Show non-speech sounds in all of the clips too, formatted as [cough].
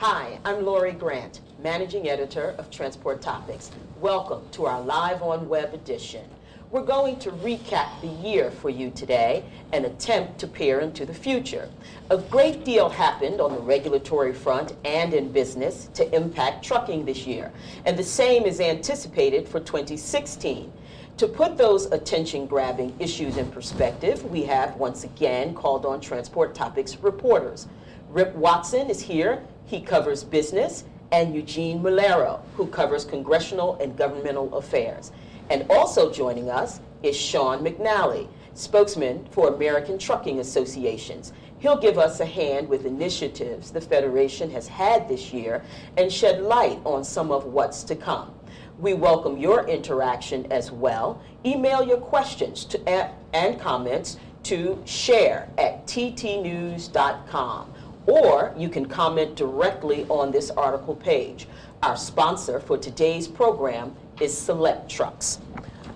Hi, I'm Lori Grant, Managing Editor of Transport Topics. Welcome to our live on web edition. We're going to recap the year for you today and attempt to peer into the future. A great deal happened on the regulatory front and in business to impact trucking this year, and the same is anticipated for 2016. To put those attention grabbing issues in perspective, we have once again called on Transport Topics reporters. Rip Watson is here, he covers business, and Eugene Mulero, who covers congressional and governmental affairs. And also joining us is Sean McNally, spokesman for American Trucking Associations. He'll give us a hand with initiatives the Federation has had this year and shed light on some of what's to come. We welcome your interaction as well. Email your questions to, and comments to share at ttnews.com, or you can comment directly on this article page. Our sponsor for today's program is SelecTrucks.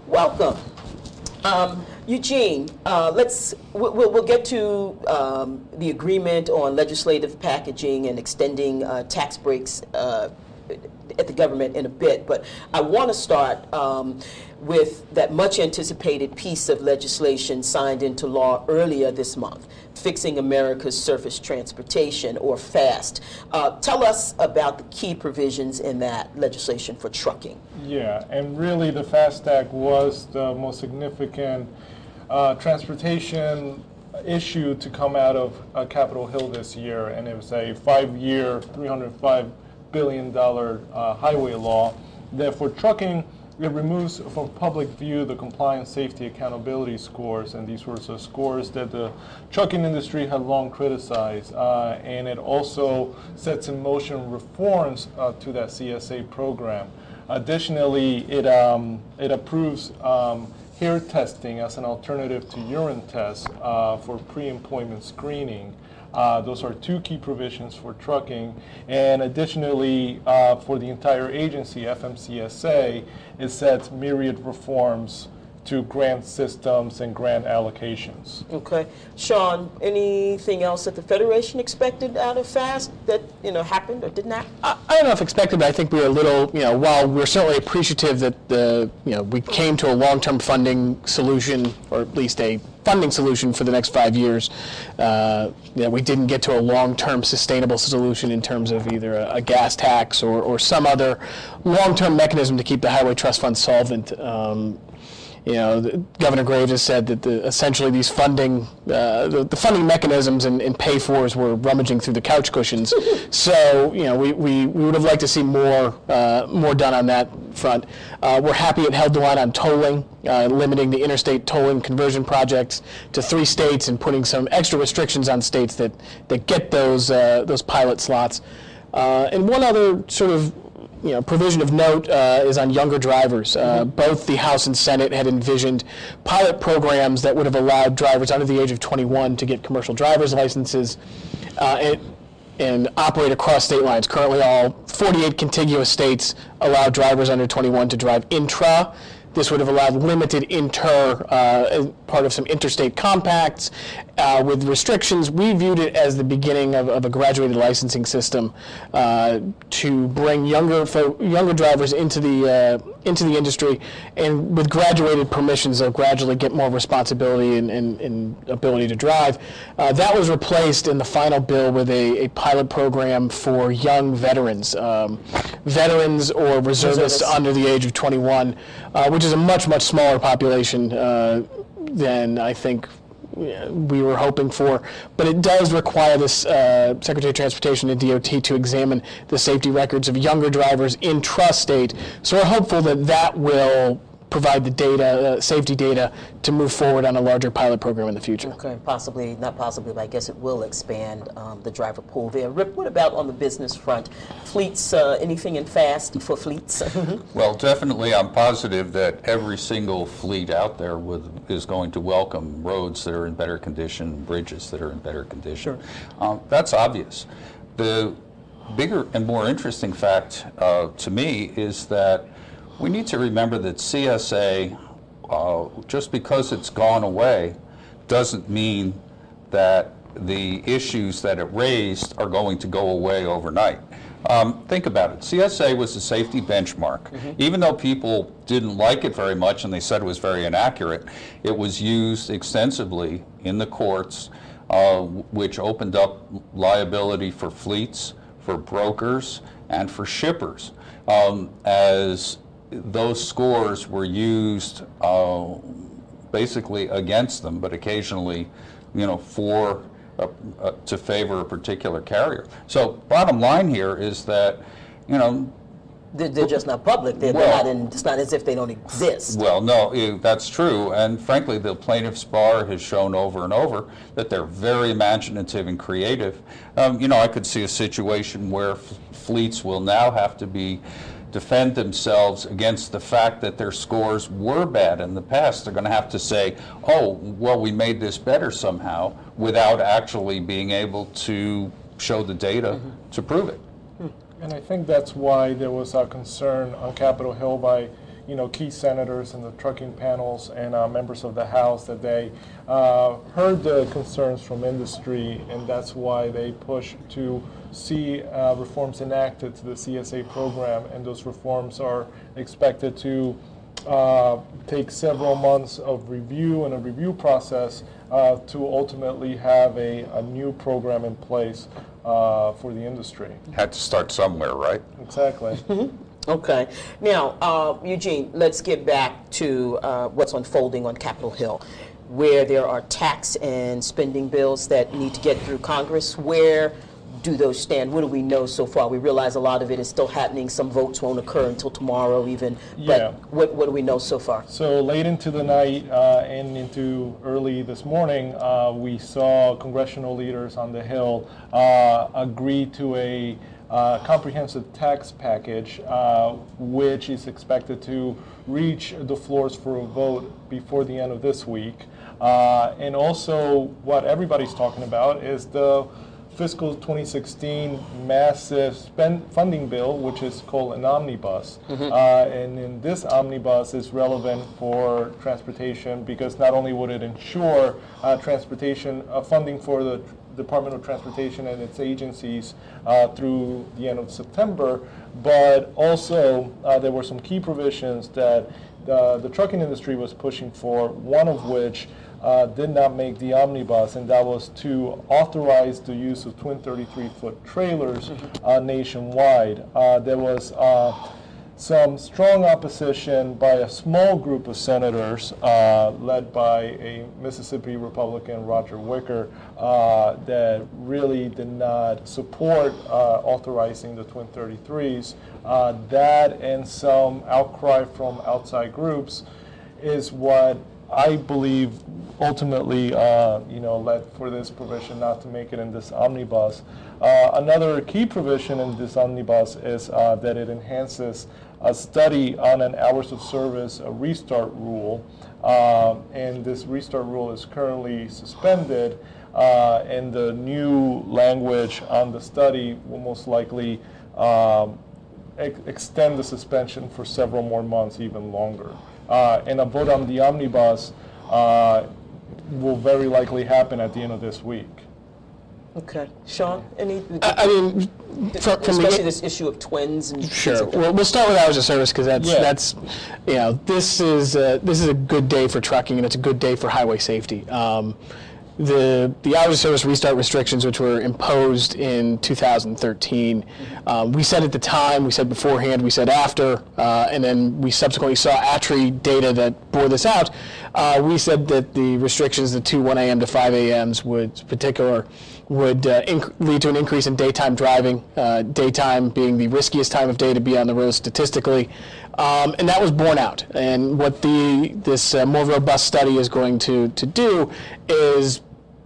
Welcome. Um, Eugene, uh, let's we'll, we'll, get to um, the agreement on legislative packaging and extending uh, tax breaks uh, at the government in a bit, but I want to start um, with that much anticipated piece of legislation signed into law earlier this month, Fixing America's Surface Transportation, or FAST. Uh, tell us about the key provisions in that legislation for trucking. Yeah, and really the FAST Act was the most significant uh, transportation issue to come out of uh, Capitol Hill this year, and it was a five-year, 305 billion dollar uh, highway law. that for trucking it removes from public view the compliance, safety, accountability scores, and these sorts of scores that the trucking industry had long criticized. Uh, and it also sets in motion reforms uh, to that CSA program. Additionally, it, um, it approves um, hair testing as an alternative to urine tests uh, for pre-employment screening. Uh, those are two key provisions for trucking. And additionally, uh, for the entire agency, FMCSA, it sets myriad reforms to grant systems and grant allocations. Okay. Sean, anything else that the Federation expected out of FAST that, you know, happened or did not? I, I don't know if expected, but I think we were a little, you know, while we're certainly appreciative that the, you know, we came to a long-term funding solution, or at least a funding solution for the next five years. Uh, we didn't get to a long-term sustainable solution in terms of either a, a gas tax or, or some other long-term mechanism to keep the highway trust fund solvent. Um, you know, Governor Graves has said that the, essentially these funding, uh, the, the, funding mechanisms and, and pay-fors were rummaging through the couch cushions. [laughs] so, you know, we, we, we would have liked to see more, uh, more done on that front. Uh, we're happy it held the line on tolling, uh, limiting the interstate tolling conversion projects to three states and putting some extra restrictions on states that, that get those, uh, those pilot slots. Uh, and one other sort of you know, provision of note uh, is on younger drivers. Uh, mm-hmm. Both the House and Senate had envisioned pilot programs that would have allowed drivers under the age of 21 to get commercial driver's licenses uh, and, and operate across state lines. Currently, all 48 contiguous states allow drivers under 21 to drive intra this would have allowed limited inter, uh, part of some interstate compacts uh, with restrictions. We viewed it as the beginning of, of a graduated licensing system uh, to bring younger younger drivers into the uh, into the industry, and with graduated permissions, they'll gradually get more responsibility and, and, and ability to drive. Uh, that was replaced in the final bill with a, a pilot program for young veterans, um, veterans or reservists, reservists under the age of 21, uh, which is a much much smaller population uh, than I think we were hoping for. But it does require this uh, Secretary of Transportation and DOT to examine the safety records of younger drivers intrastate. So we're hopeful that that will provide the data, uh, safety data, to move forward on a larger pilot program in the future. Okay, possibly, not possibly, but I guess it will expand um, the driver pool there. Rip, what about on the business front? Fleets, uh, anything in fast for fleets? [laughs] well, definitely, I'm positive that every single fleet out there with, is going to welcome roads that are in better condition, bridges that are in better condition. Sure. Um, that's obvious. The bigger and more interesting fact uh, to me is that we need to remember that CSA, uh, just because it's gone away, doesn't mean that the issues that it raised are going to go away overnight. Um, think about it. CSA was a safety benchmark. Even though people didn't like it very much and they said it was very inaccurate, it was used extensively in the courts, uh, which opened up liability for fleets, for brokers, and for shippers um, as those scores were used uh, basically against them, but occasionally, you know, for uh, uh, to favor a particular carrier. So, bottom line here is that, you know, They're, they're just not public. They're, they're not in, it's not as if they don't exist. well, no, eh, that's true, and frankly, the plaintiff's bar has shown over and over that they're very imaginative and creative. Um, you know, I could see a situation where f- fleets will now have to be defend themselves against the fact that their scores were bad in the past. They're going to have to say, "Oh, well, we made this better somehow," without actually being able to show the data to prove it. And I think that's why there was a concern on Capitol Hill by, you know, key senators and the trucking panels and uh, members of the House that they uh, heard the concerns from industry, and that's why they pushed to see uh, reforms enacted to the CSA program, and those reforms are expected to uh, take several months of review and a review process uh, to ultimately have a, a new program in place uh, for the industry. Had to start somewhere, right? Exactly. [laughs] Okay. Now, uh, Eugene, let's get back to uh, what's unfolding on Capitol Hill, where there are tax and spending bills that need to get through Congress. Where do those stand? What do we know so far? We realize a lot of it is still happening. Some votes won't occur until tomorrow, even. But Yeah. what, what do we know so far? So late into the night uh, and into early this morning, uh, we saw congressional leaders on the Hill uh, agree to a uh, comprehensive tax package, uh, which is expected to reach the floors for a vote before the end of this week. Uh, and also, what everybody's talking about is the fiscal 2016 massive spend funding bill, which is called an omnibus. Uh, and in this omnibus is relevant for transportation because not only would it ensure uh, transportation uh, funding for the Department of Transportation and its agencies uh, through the end of September, but also uh, there were some key provisions that the, the trucking industry was pushing for, one of which uh, did not make the omnibus, and that was to authorize the use of twin 33-foot trailers uh, nationwide. Uh, there was uh, some strong opposition by a small group of senators, uh, led by a Mississippi Republican, Roger Wicker, uh, that really did not support uh, authorizing the twin 33s. Uh, that and some outcry from outside groups is what I believe ultimately, uh, you know, led for this provision not to make it in this omnibus. Uh, another key provision in this omnibus is uh, that it enhances a study on an hours of service a restart rule, Um and this restart rule is currently suspended. Uh, and the new language on the study will most likely um, ex- extend the suspension for several more months, even longer. Uh, and a vote on the omnibus uh, will very likely happen at the end of this week. Okay. Sean, any, I I mean, from, from especially the, this issue of twins and Sure. like that? Well, we'll start with hours of service because that's Yeah. that's you know this is a, this is a good day for trucking and it's a good day for highway safety. Um, the the hours of service restart restrictions, which were imposed in 2013, um, we said at the time, we said beforehand, we said after, uh, and then we subsequently saw ATRI data that bore this out. Uh, we said that the restrictions, the two 1 a.m. to 5 a.m.s, would particular would uh, inc- lead to an increase in daytime driving, uh, daytime being the riskiest time of day to be on the road statistically, um, and that was borne out. And what the this uh, more robust study is going to to do is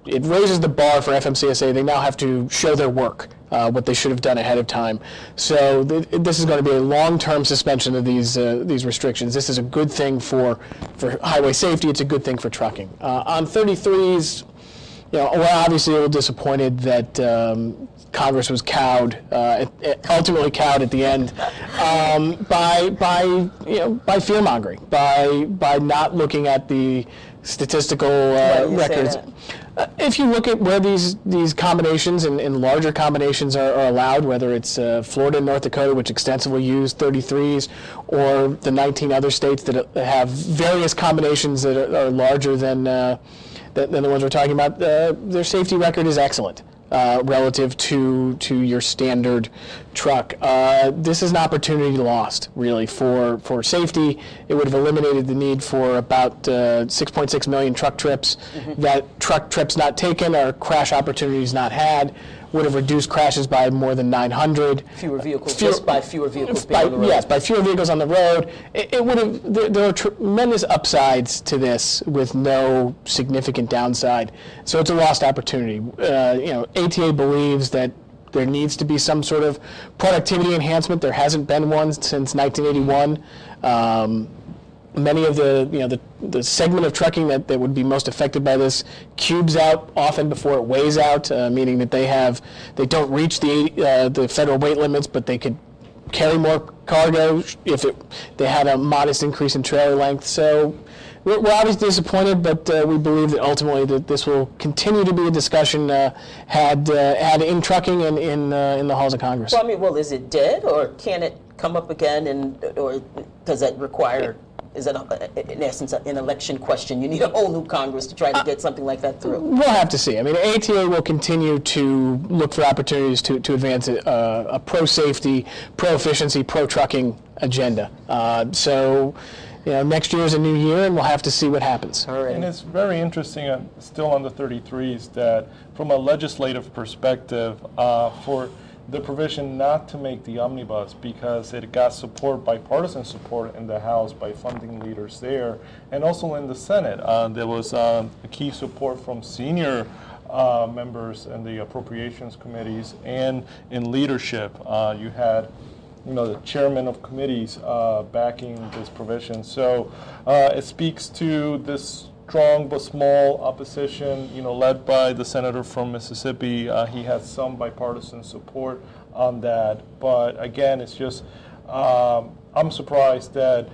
it raises the bar for FMCSA. They now have to show their work, uh, what they should have done ahead of time. So th- this is going to be a long-term suspension of these uh, these restrictions. This is a good thing for for highway safety. It's a good thing for trucking. Uh, on 33s you know, we're obviously a little disappointed that um, Congress was cowed, uh, ultimately cowed at the end, um, by by you know by fear mongering, by by not looking at the statistical uh, do you say records. that? If you look at where these, these combinations and, and larger combinations are, are allowed, whether it's uh, Florida and North Dakota, which extensively use 33s, or the 19 other states that uh, have various combinations that are, are larger than, uh, than, than the ones we're talking about, uh, their safety record is excellent. Uh, relative to to your standard truck, uh, this is an opportunity lost, really, for for safety. It would have eliminated the need for about uh, 6.6 million truck trips. That truck trips not taken or crash opportunities not had would have reduced crashes by more than 900. Fewer vehicles, Fewer- just by fewer vehicles by, on the road. Yes, by fewer vehicles on the road. It, it would have. There, there are tremendous upsides to this with no significant downside. So it's a lost opportunity. Uh, you know, ATA believes that there needs to be some sort of productivity enhancement. There hasn't been one since 1981. Um, many of the you know the, the segment of trucking that, that would be most affected by this cubes out often before it weighs out, uh, meaning that they have they don't reach the uh, the federal weight limits, but they could carry more cargo if it they had a modest increase in trailer length. So. We're, we're obviously disappointed, but uh, we believe that ultimately that this will continue to be a discussion uh, had uh, had in trucking and in uh, in the halls of Congress. Well, I mean, well, is it dead, or can it come up again, and or does that require? Is it, a, in essence, an election question? You need a whole new Congress to try to get something like that through. We'll have to see. I mean, ATA will continue to look for opportunities to, to advance a, a pro-safety, pro-efficiency, pro-trucking agenda. Uh, so, you know, next year is a new year, and we'll have to see what happens. All right. And it's very interesting, uh, still on the 33s, that from a legislative perspective, uh, for the provision not to make the omnibus because it got support, bipartisan support in the House by funding leaders there, and also in the Senate. Uh, there was uh, a key support from senior uh, members in the appropriations committees and in leadership. Uh, you had you know, the chairman of committees uh, backing this provision. So uh, it speaks to this strong but small opposition, you know, led by the senator from Mississippi. Uh, he has some bipartisan support on that. But again, it's just, um, I'm surprised that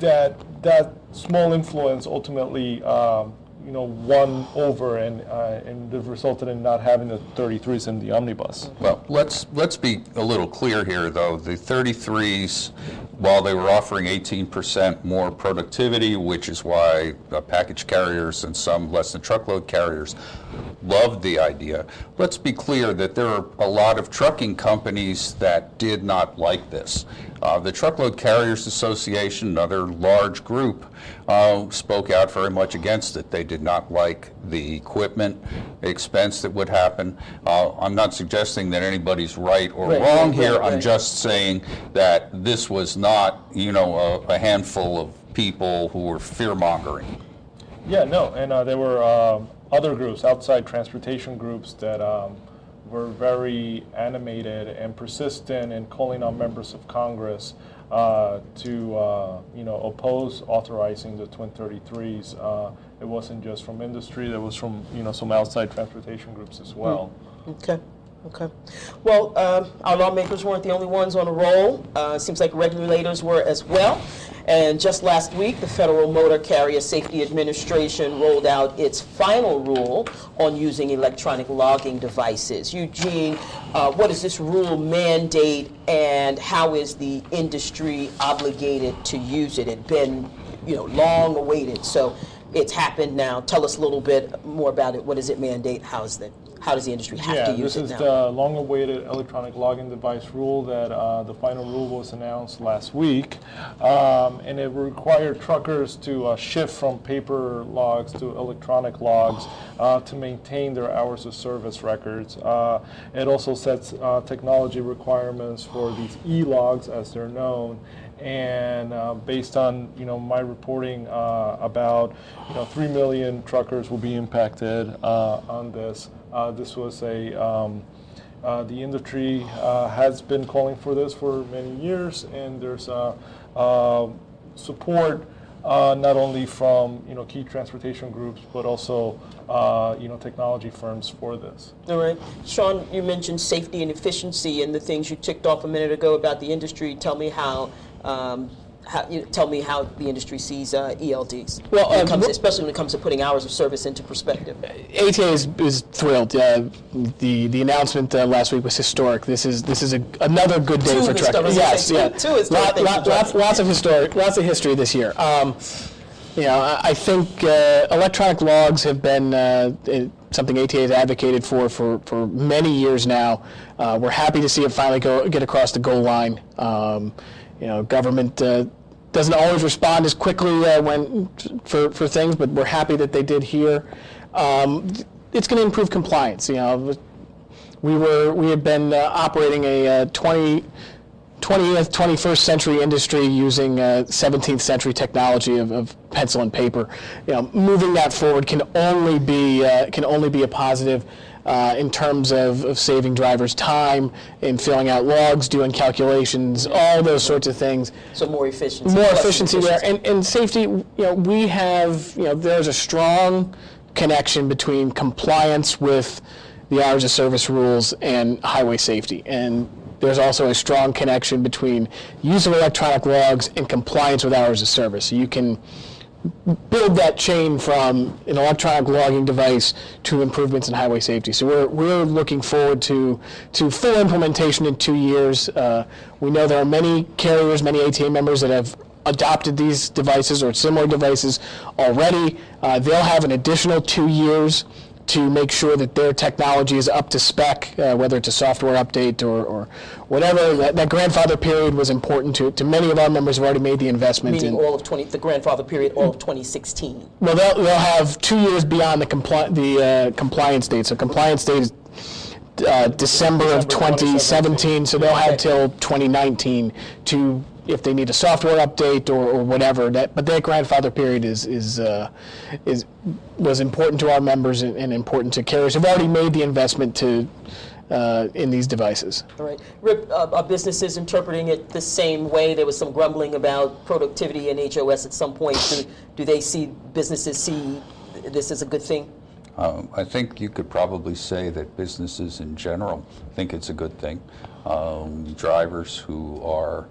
that that small influence ultimately, um, you know, won over and uh, and it resulted in not having the 33s in the omnibus. Well, let's, let's be a little clear here, though. The 33s, while they were offering 18% more productivity, which is why uh, package carriers and some less than truckload carriers loved the idea, let's be clear that there are a lot of trucking companies that did not like this. Uh, The Truckload Carriers Association, another large group, uh, spoke out very much against it. They did not like the equipment expense that would happen. Uh, I'm not suggesting that anybody's right or Right, wrong right, here. right, I'm right. just saying that this was not, you know, a- a handful of people who were fear-mongering. Yeah, no, and uh, there were um, other groups, outside transportation groups, that um, were very animated and persistent in calling on members of Congress uh, to, uh, you know, oppose authorizing the Twin 33s. Uh, it wasn't just from industry; there was from, you know, some outside transportation groups as well. Okay, okay. Well, um, our lawmakers weren't the only ones on a roll. Uh, Seems like regulators were as well. And just last week, the Federal Motor Carrier Safety Administration rolled out its final rule on using electronic logging devices. Eugene, uh, what does this rule mandate, and how is the industry obligated to use it? It's been, you know, long awaited, so it's happened now. Tell us a little bit more about it. What does it mandate? How's the, how does the industry have Yeah, to use this is the long-awaited electronic logging device rule that uh, the final rule was announced last week, um, and it required truckers to uh, shift from paper logs to electronic logs uh, to maintain their hours of service records. Uh, it also sets uh, technology requirements for these e-logs, as they're known, and uh, based on you know my reporting uh, about you know three million truckers will be impacted uh, on this. Uh, this was a um, uh, the industry uh, has been calling for this for many years, and there's support uh, not only from you know key transportation groups, but also uh, you know technology firms for this. All right. Sean, you mentioned safety and efficiency and the things you ticked off a minute ago about the industry. Tell me how um, how, you know, tell me how the industry sees uh, ELDs, Well, when uh, comes, especially when it comes to putting hours of service into perspective. ATA is, is thrilled. Uh, the the announcement uh, last week was historic. This is this is a, another good day Two for trucking. Yes, yeah. two- two historic Lot- lot- lots, lots of historic, lots of history this year. Um, you know, I, I think uh, electronic logs have been uh, something ATA has advocated for for, for many years now. Uh, we're happy to see it finally go get across the goal line. Um, you know, government. Uh, doesn't always respond as quickly uh, when for, for things, but we're happy that they did here. Um, it's going to improve compliance. You know, we were we had been uh, operating a uh, 20, 20th 21st century industry using uh, 17th century technology of, of pencil and paper. You know, moving that forward can only be uh, can only be a positive. Uh, in terms of, of saving drivers time in filling out logs, doing calculations, all those sorts of things. So more efficiency. more plus efficiency there. and, and safety you know we have you know there's a strong connection between compliance with the hours of service rules and highway safety. And there's also a strong connection between use of electronic logs and compliance with hours of service. So you can build that chain from an electronic logging device to improvements in highway safety. So we're, we're looking forward to, to full implementation in two years. Uh, we know there are many carriers, many ATA members that have adopted these devices or similar devices already. Uh, they'll have an additional two years to make sure that their technology is up to spec, uh, whether it's a software update or, or whatever. That, that grandfather period was important to, to many of our members who have already made the investment. Meaning in- all of 20, the grandfather period, all of 2016. well, they'll, they'll have two years beyond the compli- the uh, compliance date. So compliance date is uh, December of December 2017, so they'll have till 2019 to, if they need a software update or, or whatever. That, but that grandfather period is is uh, is was important to our members and, and important to carriers who've already made the investment to uh, in these devices. All right. Rip, uh, are businesses interpreting it the same way? There was some grumbling about productivity in HOS at some point. Do, do they see, businesses see this as a good thing? Um, I think you could probably say that businesses in general think it's a good thing. Um, drivers who are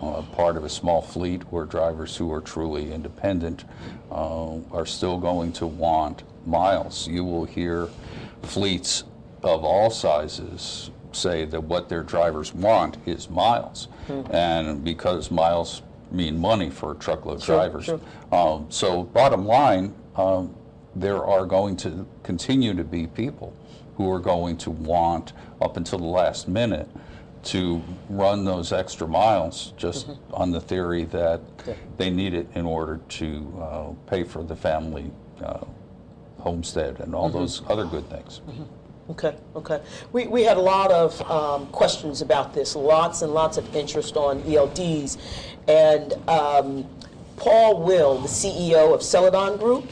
uh, part of a small fleet where drivers who are truly independent uh, are still going to want miles. You will hear fleets of all sizes say that what their drivers want is miles. And because miles mean money for truckload Sure, drivers. sure. Um, so bottom line, um, there are going to continue to be people who are going to want, up until the last minute, to run those extra miles just on the theory that Yeah. they need it in order to uh, pay for the family uh, homestead and all those other good things. Okay, okay. We, we had a lot of um, questions about this, lots and lots of interest on ELDs. And um, Paul Will, the CEO of Celadon Group,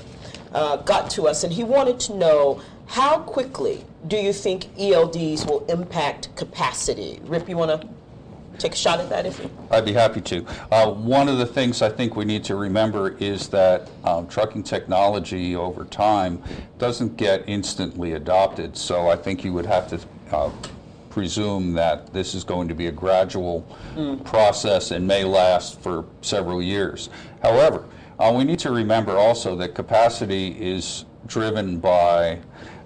uh, got to us and he wanted to know how quickly do you think ELDs will impact capacity? Rip, you want to take a shot at that? If you, I'd be happy to. Uh, One of the things I think we need to remember is that um, trucking technology over time doesn't get instantly adopted. So I think you would have to uh, presume that this is going to be a gradual process and may last for several years. However, uh, we need to remember also that capacity is driven by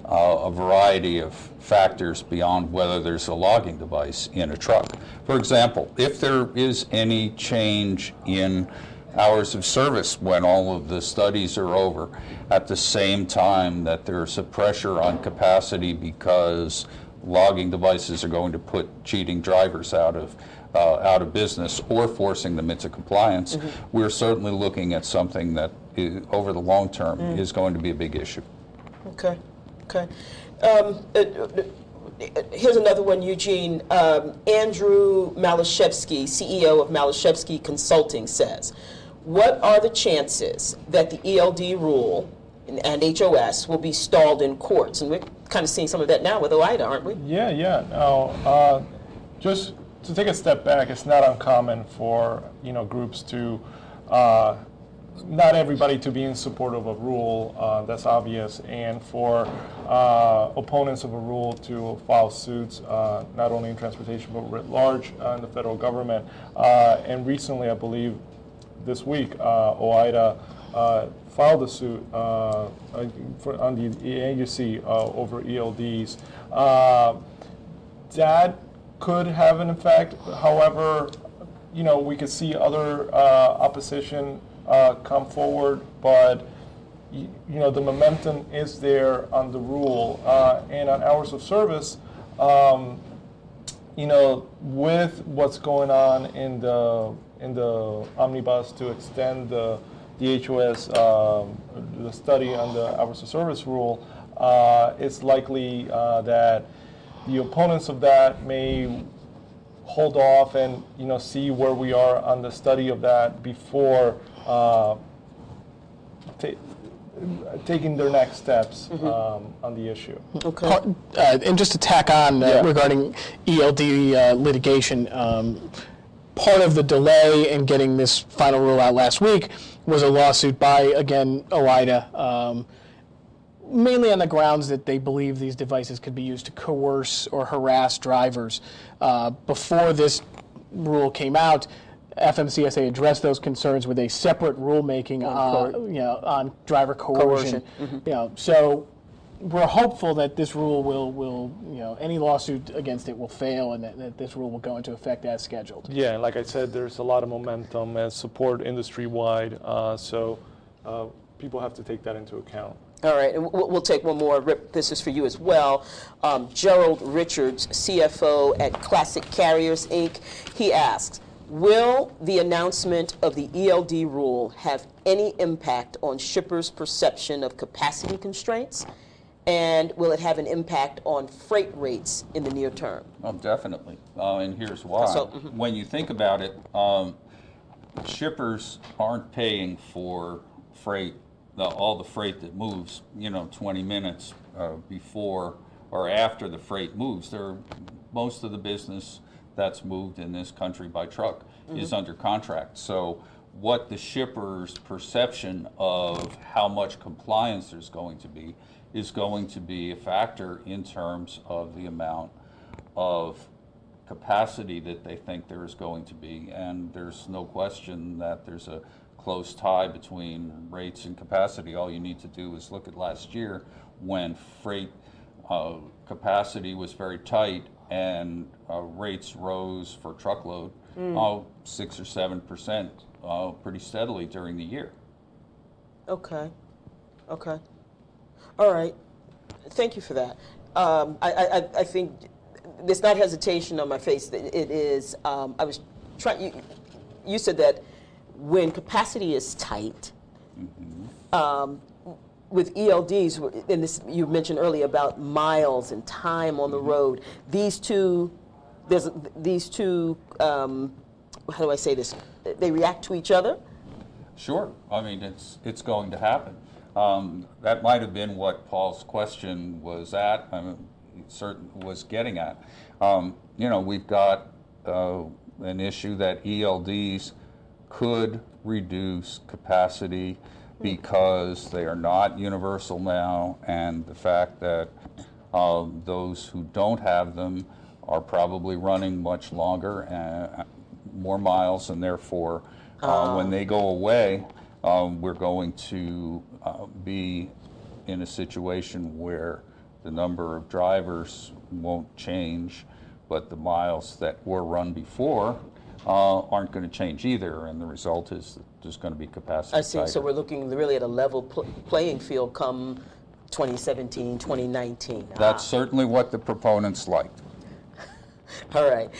uh, a variety of factors beyond whether there's a logging device in a truck. For example, if there is any change in hours of service when all of the studies are over, at the same time that there's a pressure on capacity because logging devices are going to put cheating drivers out of uh, out of business or forcing them into compliance, we're certainly looking at something that i over the long term is going to be a big issue. okay, okay. Um, uh, uh, here's another one, Eugene. Um, Andrew Malashevsky, CEO of Malashevsky Consulting, says, "What are the chances that the ELD rule and, HOS will be stalled in courts?" And we're kind of seeing some of that now with OOIDA, aren't we? Yeah, yeah. No, uh, just to take a step back, it's not uncommon for you know groups to uh, not everybody to be in support of a rule, uh, that's obvious, and for uh, opponents of a rule to file suits, uh, not only in transportation but writ large uh, in the federal government. Uh, and recently, I believe this week, uh, OOIDA filed a suit for, on the uh, over ELDs. That could have an effect. However, you know, we could see other opposition uh, come forward, but y- you know, the momentum is there on the rule uh, and on hours of service. Um, you know, with what's going on in the in the omnibus to extend the DHOS um, the study on the hours of service rule, uh, it's likely uh, that the opponents of that may hold off and you know see where we are on the study of that before uh, taking their next steps um, on the issue. Okay. Part- uh, and just to tack on uh, Yeah. regarding ELD uh, litigation, um, part of the delay in getting this final rule out last week was a lawsuit by, again, OOIDA, um, mainly on the grounds that they believe these devices could be used to coerce or harass drivers. Uh, before this rule came out, FMCSA addressed those concerns with a separate rulemaking uh, you know, on driver coercion. Coercion, You know, so we're hopeful that this rule will, will, you know, any lawsuit against it will fail and that, that this rule will go into effect as scheduled. Yeah, and like I said, there's a lot of momentum and support industry wide, uh, so uh, people have to take that into account. All right, and we'll, we'll take one more. Rip, this is for you as well. Um, Gerald Richards, CFO at Classic Carriers Inc., he asks, will the announcement of the ELD rule have any impact on shippers' perception of capacity constraints? And will it have an impact on freight rates in the near term? Oh, definitely. Uh, and here's why. So, mhm. When you think about it, um, shippers aren't paying for freight, the, all the freight that moves, you know, 20 minutes uh, before or after the freight moves. They're, most of the business that's moved in this country by truck is under contract. So what the shipper's perception of how much compliance there's going to be is going to be a factor in terms of the amount of capacity that they think there is going to be. And there's no question that there's a close tie between rates and capacity. All you need to do is look at last year when freight uh, capacity was very tight and uh, rates rose for truckload uh, six or seven percent uh, pretty steadily during the year. Okay, okay. All right, thank you for that. Um, I, I, I- think there's not hesitation on my face. It is, um, I was trying, you, you said that when capacity is tight, um, with ELDs, and this, you mentioned earlier about miles and time on the road, these two, there's, these two, um, how do I say this? They react to each other? Sure. I mean, it's, it's going to happen. Um, that might have been what Paul's question was at, I mean, certain, was getting at. Um, you know, we've got uh, an issue that ELDs could reduce capacity because they are not universal now, and the fact that uh, those who don't have them are probably running much longer, uh, more miles, and therefore, uh, when they go away, um, we're going to uh, be in a situation where the number of drivers won't change, but the miles that were run before uh, aren't going to change either, and the result is that there's going to be capacity I see. So we're looking really at a level pl- playing field come 2017, 2019. That's ah. certainly what the proponents liked. [laughs] All right.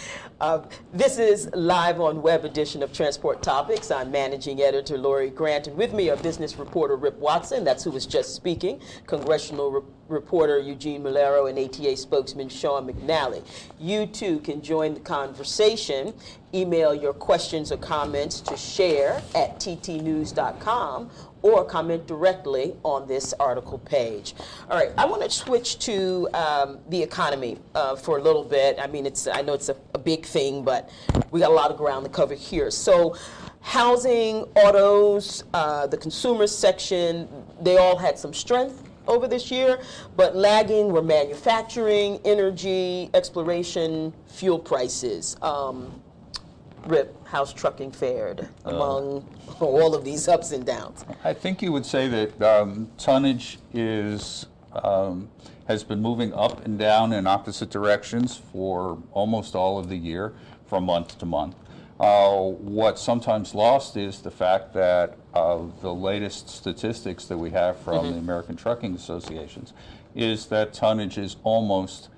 Um, this is live on web edition of Transport Topics. I'm managing editor Lori Grant, and with me are business reporter Rip Watson. That's who was just speaking. Congressional re- reporter Eugene Mulero and ATA spokesman Sean McNally. You too can join the conversation. Email your questions or comments to share at ttnews.com or comment directly on this article page. All right, I want to switch to um, the economy uh, for a little bit. I mean, it's I know it's a, a big thing, but we got a lot of ground to cover here. So, housing, autos, uh, the consumer section, they all had some strength over this year, but lagging were manufacturing, energy, exploration, fuel prices. Um, Rip, how's trucking fared among [laughs] all of these ups and downs? I think you would say that um, tonnage is um, has been moving up and down in opposite directions for almost all of the year, from month to month. Uh, what's sometimes lost is the fact that uh, the latest statistics that we have from the American Trucking Associations is that tonnage is almost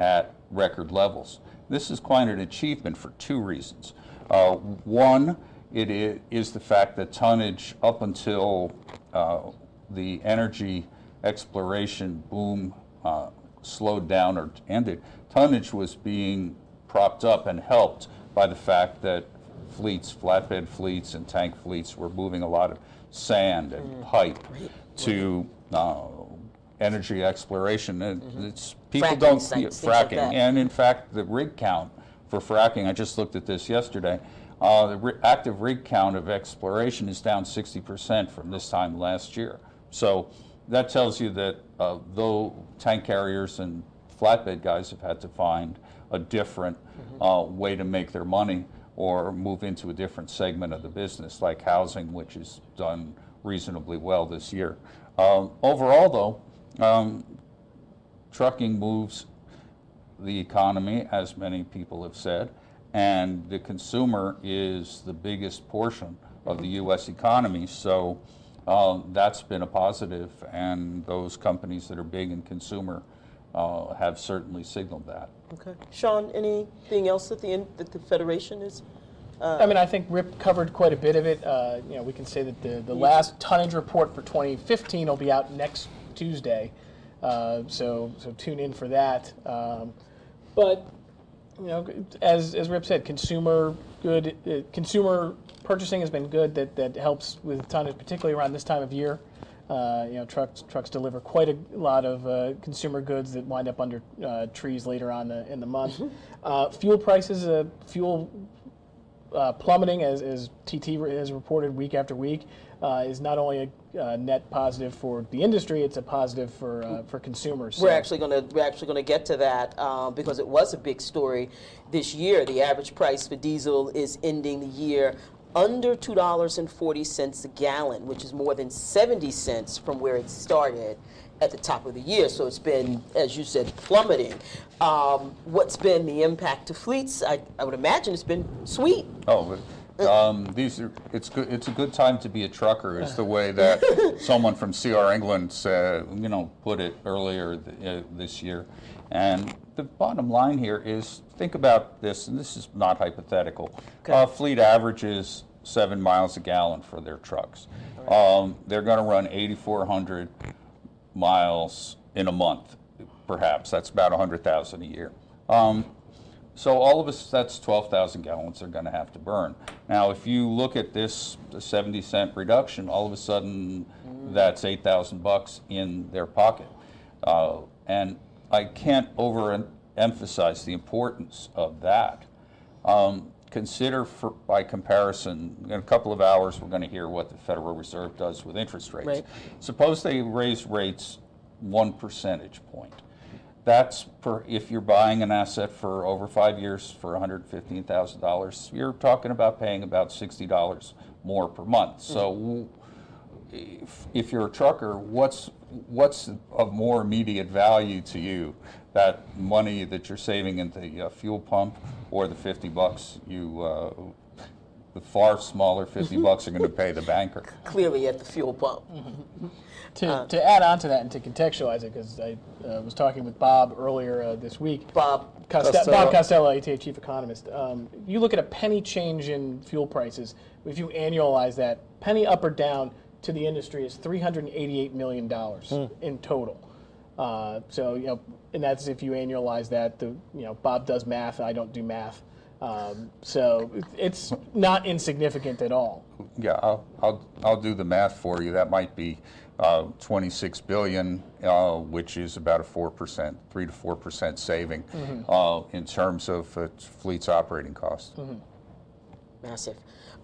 at record levels. This is quite an achievement for two reasons. Uh, one, it is the fact that tonnage up until uh, the energy exploration boom uh, slowed down or ended, tonnage was being propped up and helped by the fact that fleets, flatbed fleets and tank fleets were moving a lot of sand and pipe to uh, energy exploration. And it's, people Fracking don't, see it, things like fracking. And in fact, the rig count for fracking, I just looked at this yesterday, uh, the active rig count of exploration is down 60% from this time last year. So that tells you that uh, though tank carriers and flatbed guys have had to find a different Mm-hmm. uh, way to make their money or move into a different segment of the business, like housing, which has done reasonably well this year. Um, overall, though, um, trucking moves the economy, as many people have said, and the consumer is the biggest portion of the U.S. economy. So um, that's been a positive, and those companies that are big in consumer uh, have certainly signaled that. Okay. Sean, anything else that the, in- that the Federation is? I mean, I think Rip covered quite a bit of it. Uh, you know, we can say that the, the last tonnage report for 2015 will be out next Tuesday, uh, so so tune in for that. Um, but you know, as as Rip said, consumer good uh, consumer purchasing has been good. That that helps with tonnage, particularly around this time of year. Uh, you know, trucks trucks deliver quite a lot of uh, consumer goods that wind up under uh, trees later on the, in the month. Uh, fuel prices, uh, fuel uh, plummeting, as, as TT has reported week after week, is not only a uh, net positive for the industry, it's a positive for uh, for consumers. We're So- actually going to we're actually going to get to that um, because it was a big story this year. The average price for diesel is ending the year under two dollars and forty cents a gallon, which is more than seventy cents from where it started at the top of the year. So it's been, as you said, plummeting. Um, what's been the impact to fleets? I, I would imagine it's been sweet. Oh, but, [laughs] um, these are, it's good, it's a good time to be a trucker is the way that [laughs] someone from CR England said, you know, put it earlier th- uh, this year. And the bottom line here is, think about this, and this is not hypothetical. Uh, fleet averages seven miles a gallon for their trucks. Um, they're gonna run 8,400 miles in a month, perhaps. That's about 100,000 a year. Um, so all of us, that's 12,000 gallons they're going to have to burn. Now, if you look at this 70 cent reduction, all of a sudden that's 8,000 bucks in their pocket. Uh, and I can't overemphasize the importance of that. Um, consider, for, by comparison, in a couple of hours, we're going to hear what the Federal Reserve does with interest rates. Right. Suppose they raise rates one percentage point. That's per, if you're buying an asset for over five years for $115,000, you're talking about paying about $60 more per month. So if, if you're a trucker, what's what's of more immediate value to you? That money that you're saving in the uh, fuel pump, or the 50 bucks you, uh, the far smaller 50 bucks are going to pay the [laughs] banker. Clearly at the fuel pump. To, to add on to that and to contextualize it, because I uh, was talking with Bob earlier uh, this week. Bob, Coste- Costello. Bob Costello, ATA chief economist. Um, you look at a penny change in fuel prices. If you annualize that, penny up or down to the industry is 388 million dollars in total. Uh, so you know, and that's if you annualize that. The you know, Bob does math. I don't do math. Um, so it's not insignificant at all. Yeah, I'll, I'll, I'll do the math for you. That might be uh, 26 billion, uh, which is about a 4%, 3 to 4% saving uh, in terms of uh, fleet's operating cost. Massive.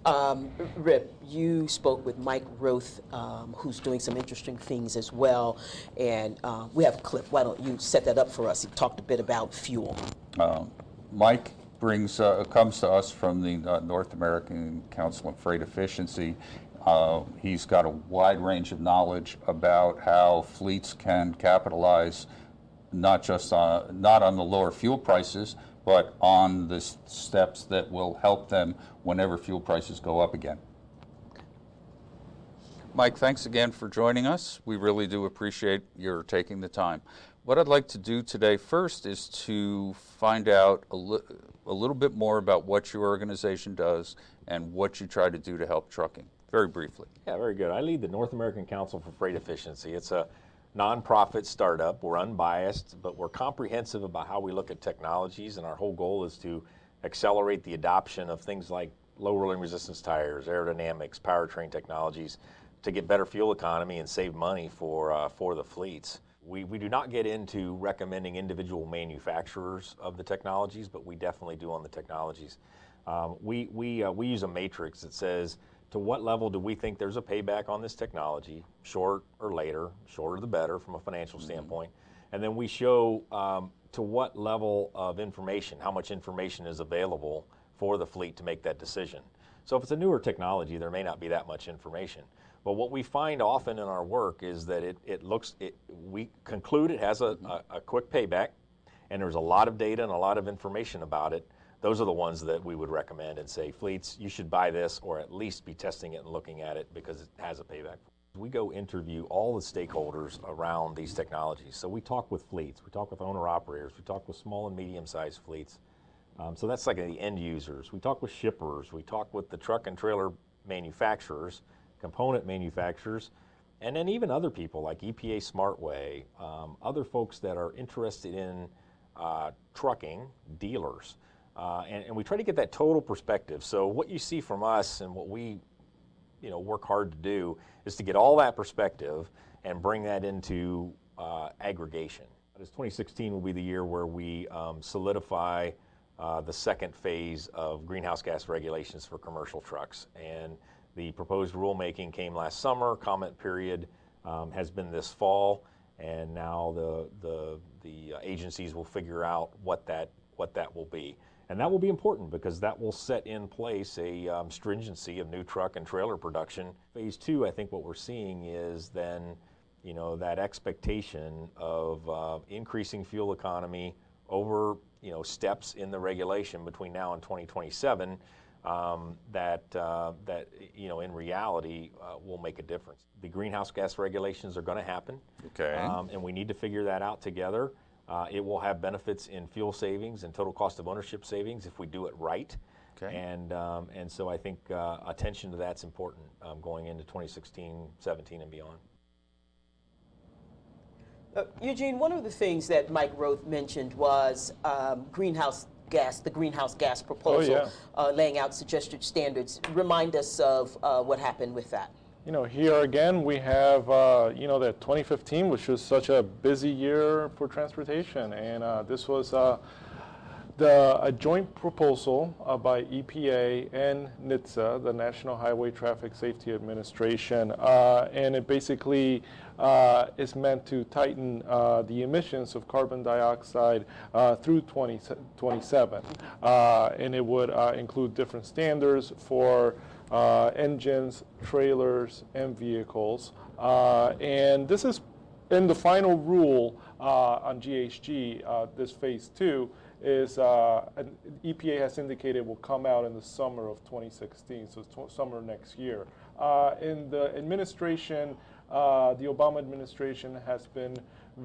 Um, Rip, you spoke with Mike Roeth, um, who's doing some interesting things as well. And uh, we have a clip. Why don't you set that up for us? He talked a bit about fuel. Uh, Mike brings uh, comes to us from the uh, North American Council on Freight Efficiency. Uh, he's got a wide range of knowledge about how fleets can capitalize not just on, not on the lower fuel prices, but on the steps that will help them whenever fuel prices go up again. Mike, thanks again for joining us. We really do appreciate your taking the time. What I'd like to do today first is to find out a, li- a little bit more about what your organization does and what you try to do to help trucking, very briefly. Yeah, very good. I lead the North American Council for Freight Efficiency. It's a nonprofit startup. We're unbiased, but we're comprehensive about how we look at technologies, and our whole goal is to accelerate the adoption of things like low rolling resistance tires, aerodynamics, powertrain technologies to get better fuel economy and save money for, uh, for the fleets. We, we do not get into recommending individual manufacturers of the technologies, but we definitely do on the technologies. Um, we, we, uh, we use a matrix that says to what level do we think there's a payback on this technology, short or later, shorter the better from a financial standpoint. And then we show um, to what level of information, how much information is available for the fleet to make that decision. So if it's a newer technology, there may not be that much information. But what we find often in our work is that it, it looks, it, we conclude it has a, a, a quick payback, and there's a lot of data and a lot of information about it. Those are the ones that we would recommend and say, fleets, you should buy this or at least be testing it and looking at it because it has a payback. We go interview all the stakeholders around these technologies. So we talk with fleets, we talk with owner operators, we talk with small and medium sized fleets. Um, so that's like the end users. We talk with shippers, we talk with the truck and trailer manufacturers, component manufacturers, and then even other people like EPA Smartway, um, other folks that are interested in uh, trucking, dealers. Uh, and, and we try to get that total perspective. So what you see from us and what we you know work hard to do is to get all that perspective and bring that into uh, aggregation. This 2016 will be the year where we um, solidify uh, the second phase of greenhouse gas regulations for commercial trucks. And the proposed rulemaking came last summer. Comment period um, has been this fall, and now the the the agencies will figure out what that what that will be. And that will be important because that will set in place a um, stringency of new truck and trailer production. Phase two, I think what we're seeing is then, you know, that expectation of uh, increasing fuel economy over, you know, steps in the regulation between now and 2027 um, that, uh, that, you know, in reality uh, will make a difference. The greenhouse gas regulations are going to happen. Okay. Um, and we need to figure that out together. Uh, it will have benefits in fuel savings and total cost of ownership savings if we do it right. Okay. And, um, and so I think uh, attention to that's important um, going into 2016, 17, and beyond. Uh, Eugene, one of the things that Mike Roeth mentioned was um, greenhouse gas, the greenhouse gas proposal, yeah. uh, laying out suggested standards. Remind us of uh, what happened with that. You know, here again, we have, uh, you know, that 2015, which was such a busy year for transportation. And uh, this was uh, the, a joint proposal uh, by EPA and NHTSA, the National Highway Traffic Safety Administration. Uh, and it basically uh, is meant to tighten uh, the emissions of carbon dioxide uh, through 2027. Uh, and it would uh, include different standards for uh, engines, trailers, and vehicles. And this is in the final rule on GHG, this phase two is uh, EPA has indicated will come out in the summer of 2016, so summer next year. Uh, in the administration, uh, the Obama administration has been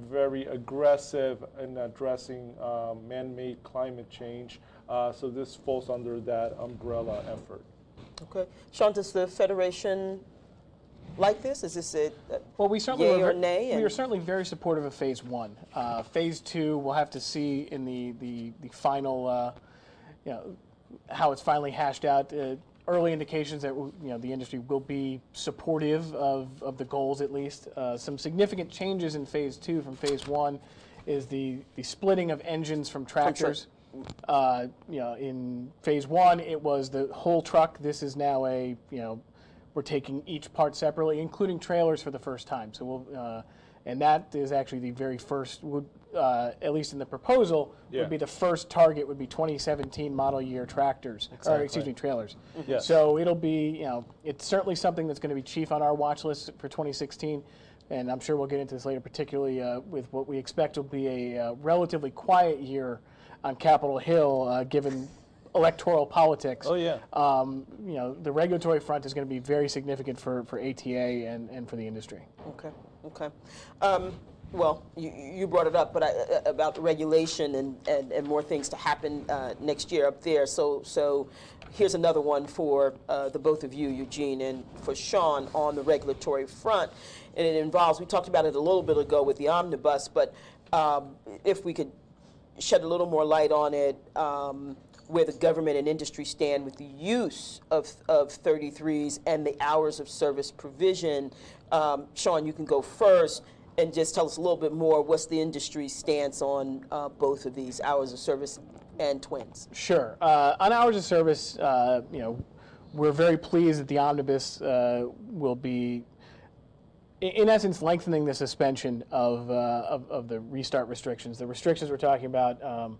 very aggressive in addressing uh, man-made climate change, uh, so this falls under that umbrella effort. Okay. Sean, does the Federation like this? Is this a, a Well, we certainly yay were, or nay? we are certainly very supportive of phase one. Uh, phase two, we'll have to see in the the, the final, uh, you know, how it's finally hashed out. Uh, early indications that you know the industry will be supportive of, of the goals at least. Uh, some significant changes in phase two from phase one is the the splitting of engines from tractors. Uh, you know, in phase one, it was the whole truck. This is now a you know, we're taking each part separately, including trailers for the first time. So we'll, uh, and that is actually the very first would, uh, at least in the proposal, Yeah. would be the first target would be 2017 model year tractors, or excuse me, trailers. Yes. So it'll be, you know, it's certainly something that's going to be chief on our watch list for 2016. And I'm sure we'll get into this later, particularly uh, with what we expect will be a uh, relatively quiet year on Capitol Hill, uh, given electoral politics. Oh, yeah. Um, you know, the regulatory front is going to be very significant for, for ATA and, and for the industry. Okay, okay. Um, well, you, you brought it up, but I, uh, about the regulation and, and, and more things to happen uh, next year up there. So, so here's another one for uh, the both of you, Eugene, and for Sean on the regulatory front. And it involves, we talked about it a little bit ago with the omnibus, but um, if we could shed a little more light on it, um, where the government and industry stand with the use of, of 33s and the hours of service provision. Um, Sean, you can go first and just tell us a little bit more. What's the industry stance on uh, both of these hours of service and twins? Sure. Uh, on hours of service, uh, you know, we're very pleased that the omnibus uh, will be, in essence, lengthening the suspension of, uh, of, of the restart restrictions. The restrictions we're talking about um,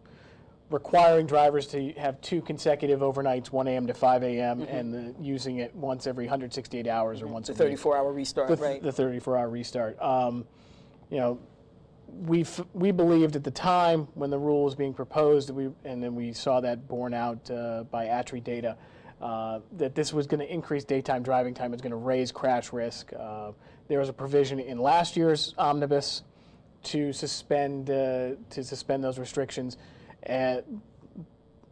requiring drivers to have two consecutive overnights, 1 a.m. to 5 a.m., and the, using it once every 168 hours or once The a week 34 hour restart, the, right? the 34 hour restart. Um, you know, we we believed at the time when the rule was being proposed, we and then we saw that borne out uh, by ATRI data, uh, that this was going to increase daytime driving time. It's going to raise crash risk. Uh, there was a provision in last year's omnibus to suspend uh, to suspend those restrictions. At,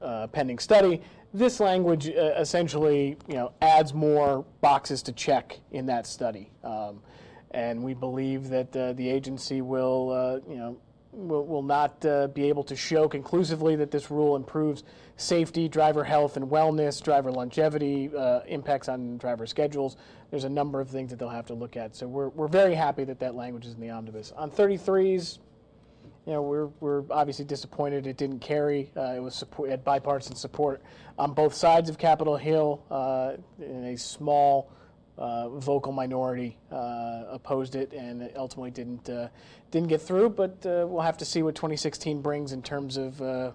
uh, pending study. This language uh, essentially, you know, adds more boxes to check in that study, um, and we believe that uh, the agency will, uh, you know, will, will not uh, be able to show conclusively that this rule improves safety, driver health and wellness, driver longevity, uh, impacts on driver schedules. There's a number of things that they'll have to look at. So we're, we're very happy that that language is in the omnibus. On 33s, you know, we're, we're obviously disappointed it didn't carry. Uh, it was support, had bipartisan support on both sides of Capitol Hill. Uh, and a small uh, vocal minority uh, opposed it, and it ultimately didn't uh, didn't get through. But uh, we'll have to see what 2016 brings in terms of uh,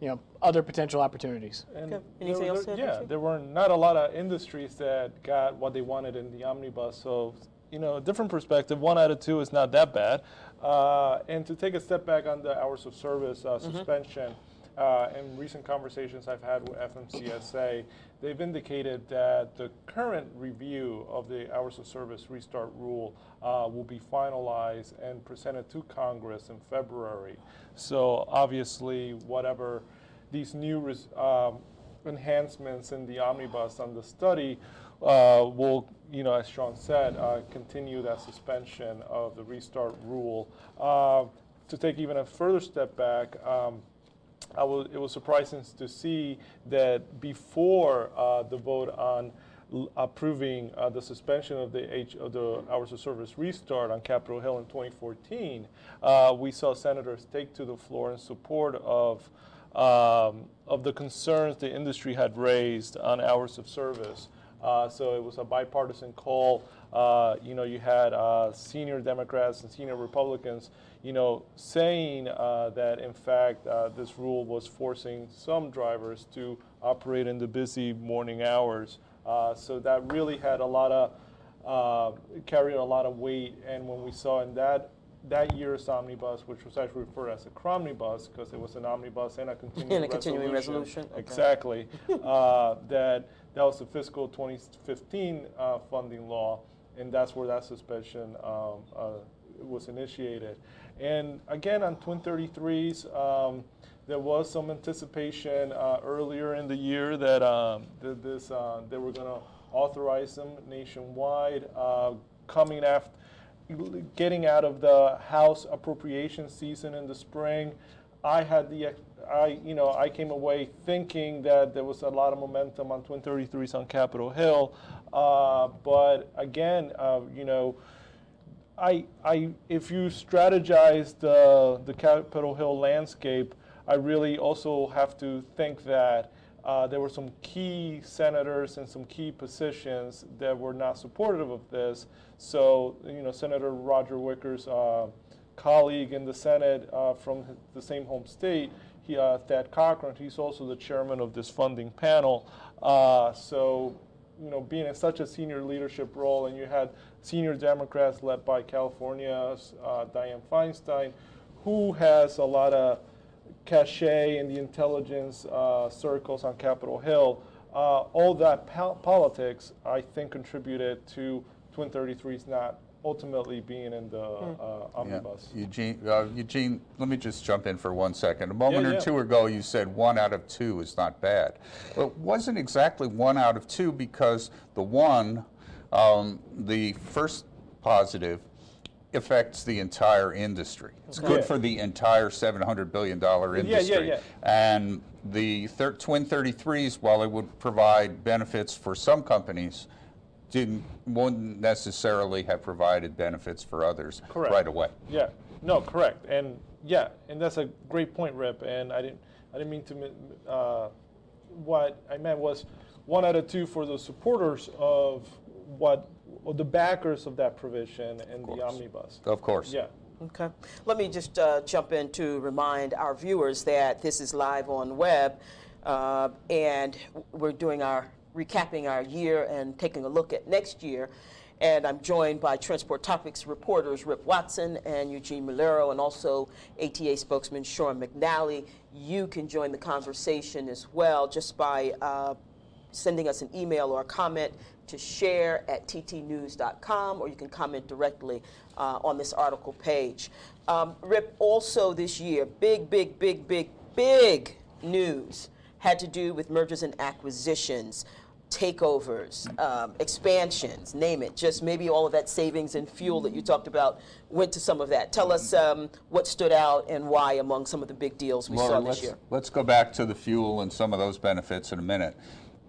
you know other potential opportunities. And Okay. Anything there- else there- Yeah, there were not a lot of industries that got what they wanted in the omnibus. So, you know, a different perspective. One out of two is not that bad. Uh, and to take a step back on the hours of service uh, Mm-hmm. suspension, uh, in recent conversations I've had with FMCSA, they've indicated that the current review of the hours of service restart rule uh, will be finalized and presented to Congress in February. So obviously, whatever these new res- um, enhancements in the omnibus on the study uh, will, you know, as Sean said, uh, continue that suspension of the restart rule. Uh, to take even a further step back, um, it was surprising to see that before uh, the vote on approving uh, the suspension of the H, of the hours of service restart on Capitol Hill in 2014, uh, we saw senators take to the floor in support of um, of the concerns the industry had raised on hours of service. Uh, so it was a bipartisan call. Uh, you know, you had uh, senior Democrats and senior Republicans, you know, saying uh, that in fact uh, this rule was forcing some drivers to operate in the busy morning hours. Uh, so that really had a lot of uh, carried a lot of weight. And when we saw in that that year's omnibus, which was actually referred to as a cromnibus because it was an omnibus and a continuing [laughs] And a continuing resolution, okay. Exactly. [laughs] uh, that that was the fiscal 2015 uh, funding law, and that's where that suspension um, uh, was initiated. And again, on Twin 33s, um, there was some anticipation uh, earlier in the year that um, that this uh, they were going to authorize them nationwide, uh, coming after getting out of the House appropriation season in the spring. I had the I you know I came away thinking that there was a lot of momentum on Twin 33s on Capitol Hill, uh, but again, uh, you know. I, I, if you strategize the, the Capitol Hill landscape, I really also have to think that uh, there were some key senators and some key positions that were not supportive of this. So, you know, Senator Roger Wicker's uh, colleague in the Senate uh, from the same home state, he, uh, Thad Cochran, he's also the chairman of this funding panel. Uh, so, you know, being in such a senior leadership role, and you had senior Democrats led by California's uh, Dianne Feinstein, who has a lot of cachet in the intelligence uh, circles on Capitol Hill. Uh, all that pol- politics, I think, contributed to Twin 33's not ultimately being in the uh, Yeah. omnibus. Eugene, uh, Eugene, let me just jump in for one second. A moment Yeah, or two ago, you said one out of two is not bad. Well, it wasn't exactly one out of two because the one, um, the first positive, affects the entire industry. It's good Yeah. for the entire $700 billion industry. yeah, industry. yeah. And the thir- Twin 33s, while it would provide benefits for some companies, didn't wouldn't necessarily have provided benefits for others Correct. right away. Yeah, no, correct, and yeah, and that's a great point, Rip. And I didn't, I didn't mean to. Uh, what I meant was one out of two for the supporters of what, or the backers of that provision and the omnibus. Of course. Yeah. Okay. Let me just uh, jump in to remind our viewers that this is live on web, uh, and we're doing our recapping our year and taking a look at next year. And I'm joined by Transport Topics reporters Rip Watson and Eugene Mulero, and also ATA spokesman Sean McNally. You can join the conversation as well just by uh, sending us an email or a comment to share at ttnews.com, or you can comment directly uh, on this article page. Um, Rip, also this year, big, big, big, big, big news had to do with mergers and acquisitions, takeovers, um, expansions, name it. Just maybe all of that savings and fuel that you talked about went to some of that. Tell us um, what stood out and why among some of the big deals we Laura, saw let's, this year. let's go back to the fuel and some of those benefits in a minute.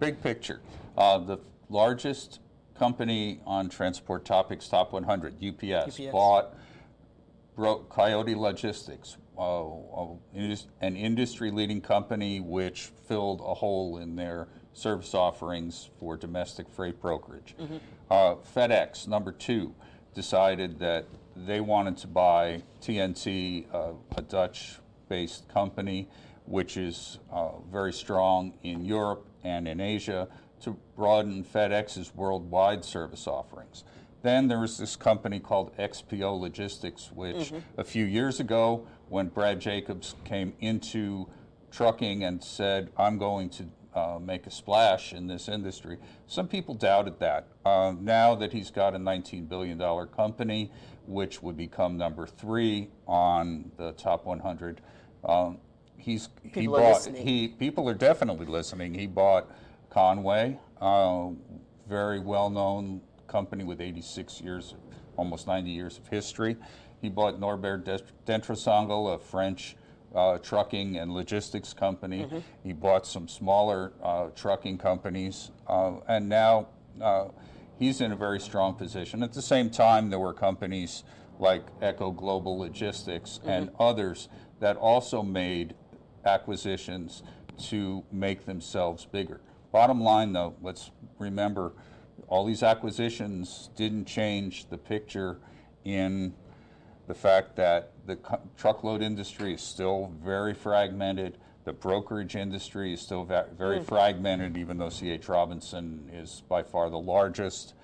Big picture. Uh, the largest company on Transport Topics Top 100, UPS, UPS. bought Coyote Logistics, uh, uh, an industry leading company which filled a hole in their service offerings for domestic freight brokerage. Uh, FedEx, number two, decided that they wanted to buy TNT, uh, a Dutch based company which is uh, very strong in Europe and in Asia, to broaden FedEx's worldwide service offerings. Then there was this company called XPO Logistics, which a few years ago, when Brad Jacobs came into trucking and said, I'm going to uh, make a splash in this industry, some people doubted that. Uh, now that he's got a $19 billion company, which would become number three on the top 100, um, he's, he People are bought, he, people are definitely listening. He bought Con-way, uh, very well-known company with 86 years, almost 90 years of history. He bought Norbert Dentressangle, a French uh, trucking and logistics company. He bought some smaller uh, trucking companies, uh, and now uh, he's in a very strong position. At the same time, there were companies like Echo Global Logistics and others that also made acquisitions to make themselves bigger. Bottom line, though, let's remember all these acquisitions didn't change the picture in the fact that the truckload industry is still very fragmented. The brokerage industry is still very fragmented, even though C.H. Robinson is by far the largest.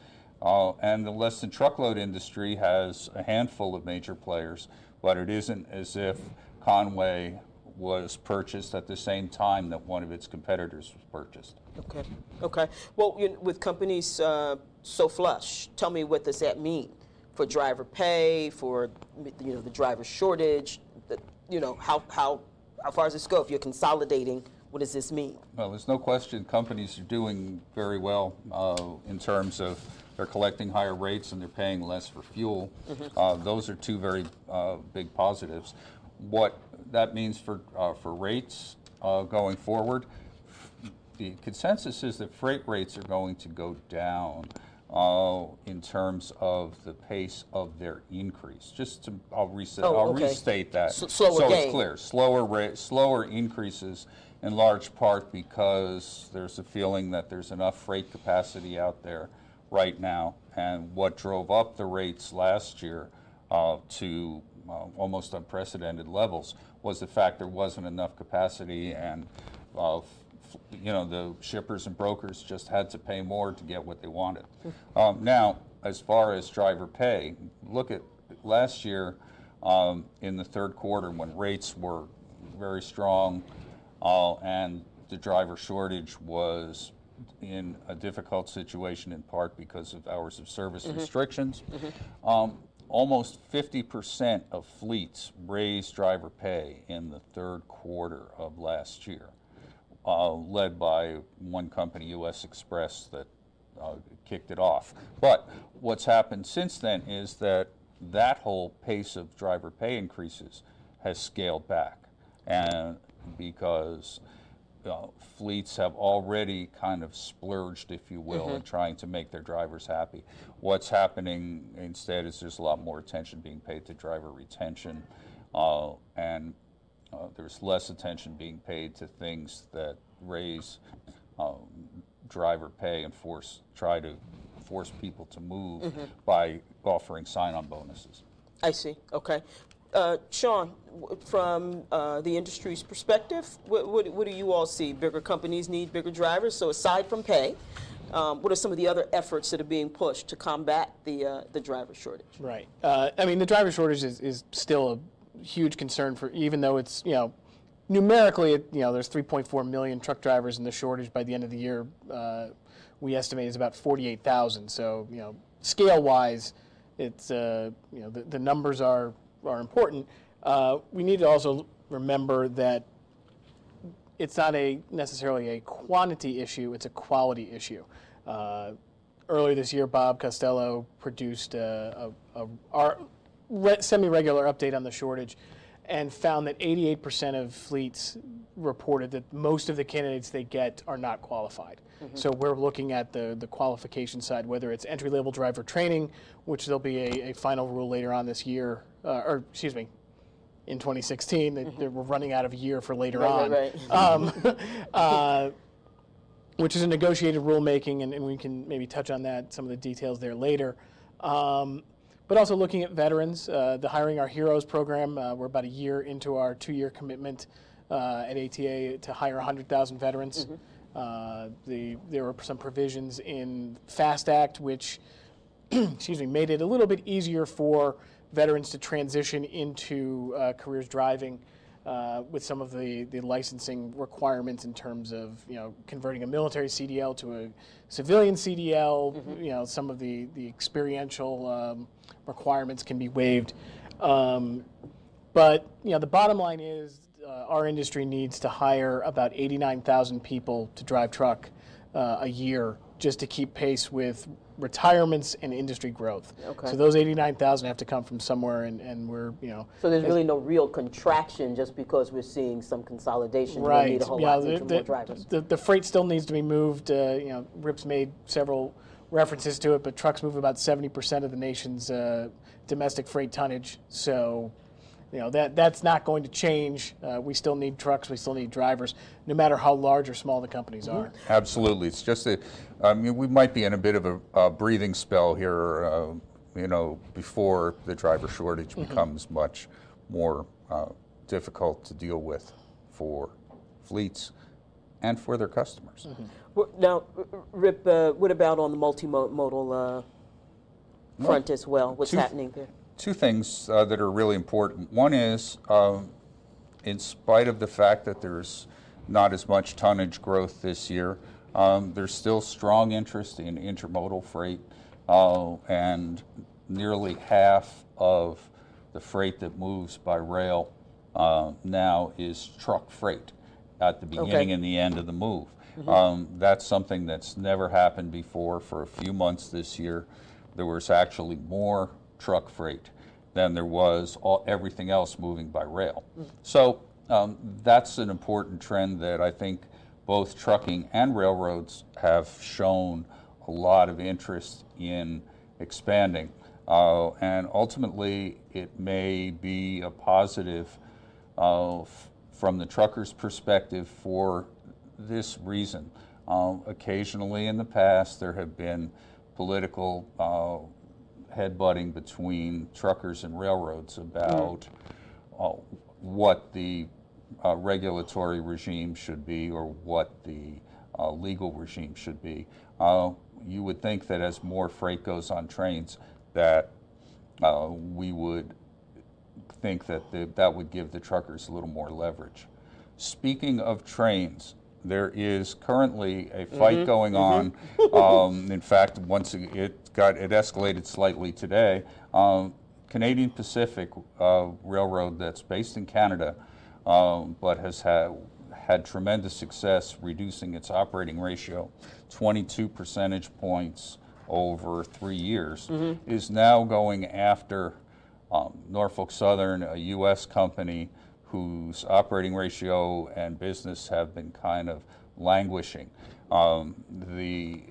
Uh, and the less than truckload industry has a handful of major players, but it isn't as if Con-way was purchased at the same time that one of its competitors was purchased. Okay. Okay. Well, you know, with companies uh, so flush, tell me what does that mean for driver pay, for you know the driver shortage? The, you know how how how far does this go? If you're consolidating, what does this mean? Well, there's no question companies are doing very well uh, in terms of they're collecting higher rates and they're paying less for fuel. Uh, those are two very uh, big positives. What that means for uh, for rates uh, going forward, the consensus is that freight rates are going to go down uh, in terms of the pace of their increase. Just to, I'll, reset, Oh, I'll okay. restate that S- slower so gain. it's clear. Slower, ra- slower increases in large part because there's a feeling that there's enough freight capacity out there right now. And what drove up the rates last year uh, to uh, almost unprecedented levels was the fact there wasn't enough capacity and uh, you know the shippers and brokers just had to pay more to get what they wanted. Um, now, as far as driver pay, look at last year um, in the third quarter when rates were very strong uh, and the driver shortage was in a difficult situation in part because of hours of service restrictions. Um, almost 50% of fleets raised driver pay in the third quarter of last year, uh, led by one company, U.S. Xpress, that uh, kicked it off. But what's happened since then is that that whole pace of driver pay increases has scaled back. And because uh, fleets have already kind of splurged, if you will, in trying to make their drivers happy. What's happening instead is there's a lot more attention being paid to driver retention, uh, and uh, there's less attention being paid to things that raise um, driver pay and force try to force people to move by offering sign-on bonuses. I see. Okay. Uh, Sean, from uh, the industry's perspective, what, what, what do you all see? Bigger companies need bigger drivers. So aside from pay, um, what are some of the other efforts that are being pushed to combat the uh, the driver shortage? Right. Uh, I mean, the driver shortage is, is still a huge concern for, even though it's, you know, numerically, you know, there's 3.4 million truck drivers in the shortage by the end of the year. Uh, we estimate is about 48,000. So, you know, scale wise, it's, uh, you know, the, the numbers are, are important. Uh, we need to also remember that it's not a necessarily a quantity issue; it's a quality issue. Uh, earlier this year, Bob Costello produced a, a, a re- semi-regular update on the shortage, and found that 88% of fleets reported that most of the candidates they get are not qualified. So we're looking at the the qualification side, whether it's entry-level driver training, which there'll be a, a final rule later on this year, uh, or excuse me, in 2016. That that we're running out of a year for later Right, on. right, right. Um, [laughs] uh, which is a negotiated rulemaking, and, and we can maybe touch on that, some of the details there later. Um, but also looking at veterans, uh, the Hiring Our Heroes program, uh, we're about a year into our two year commitment uh, at ATA to hire 100,000 veterans. Uh, the, there were some provisions in FAST Act, which [clears throat] excuse me, made it a little bit easier for veterans to transition into uh, careers driving uh, with some of the, the licensing requirements in terms of you know converting a military CDL to a civilian CDL. You know some of the the experiential um, requirements can be waived. Um, but you know the bottom line is uh, our industry needs to hire about 89,000 people to drive truck uh, a year just to keep pace with retirements and industry growth. Okay. So those 89,000 have to come from somewhere, and, and we're you know So there's really no real contraction just because we're seeing some consolidation. Right. need a whole yeah, lot the, the, more drivers. the, the freight still needs to be moved. Uh, you know, Rip's made several references to it, but trucks move about 70% of the nation's uh, domestic freight tonnage. So, you know, that that's not going to change. Uh, we still need trucks. We still need drivers, no matter how large or small the companies are. Absolutely. It's just that, I mean, we might be in a bit of a, a breathing spell here, uh, you know, before the driver shortage becomes much more uh, difficult to deal with for fleets and for their customers. Well, Now, R- R- Rip, uh, what about on the multimodal uh, front as well? What's two- happening there? Two things uh, that are really important. One is, um, in spite of the fact that there's not as much tonnage growth this year, um, there's still strong interest in intermodal freight, uh, and nearly half of the freight that moves by rail uh, now is truck freight at the beginning and the end of the move. Um, that's something that's never happened before. For a few months this year, there was actually more truck freight than there was all, everything else moving by rail. So um, that's an important trend that I think both trucking and railroads have shown a lot of interest in expanding. Uh, and ultimately, it may be a positive uh, from the trucker's perspective for this reason. Um, occasionally in the past, there have been political uh, headbutting between truckers and railroads about uh, what the uh, regulatory regime should be or what the uh, legal regime should be. Uh, you would think that as more freight goes on trains, that uh, we would think that the, that would give the truckers a little more leverage. Speaking of trains, there is currently a fight going on. Um, in fact, once it- it got it escalated slightly today. Um, Canadian Pacific uh, Railroad, that's based in Canada, um, but has had had tremendous success reducing its operating ratio, 22 percentage points over three years, is now going after um, Norfolk Southern, a U.S. company whose operating ratio and business have been kind of languishing. Um, the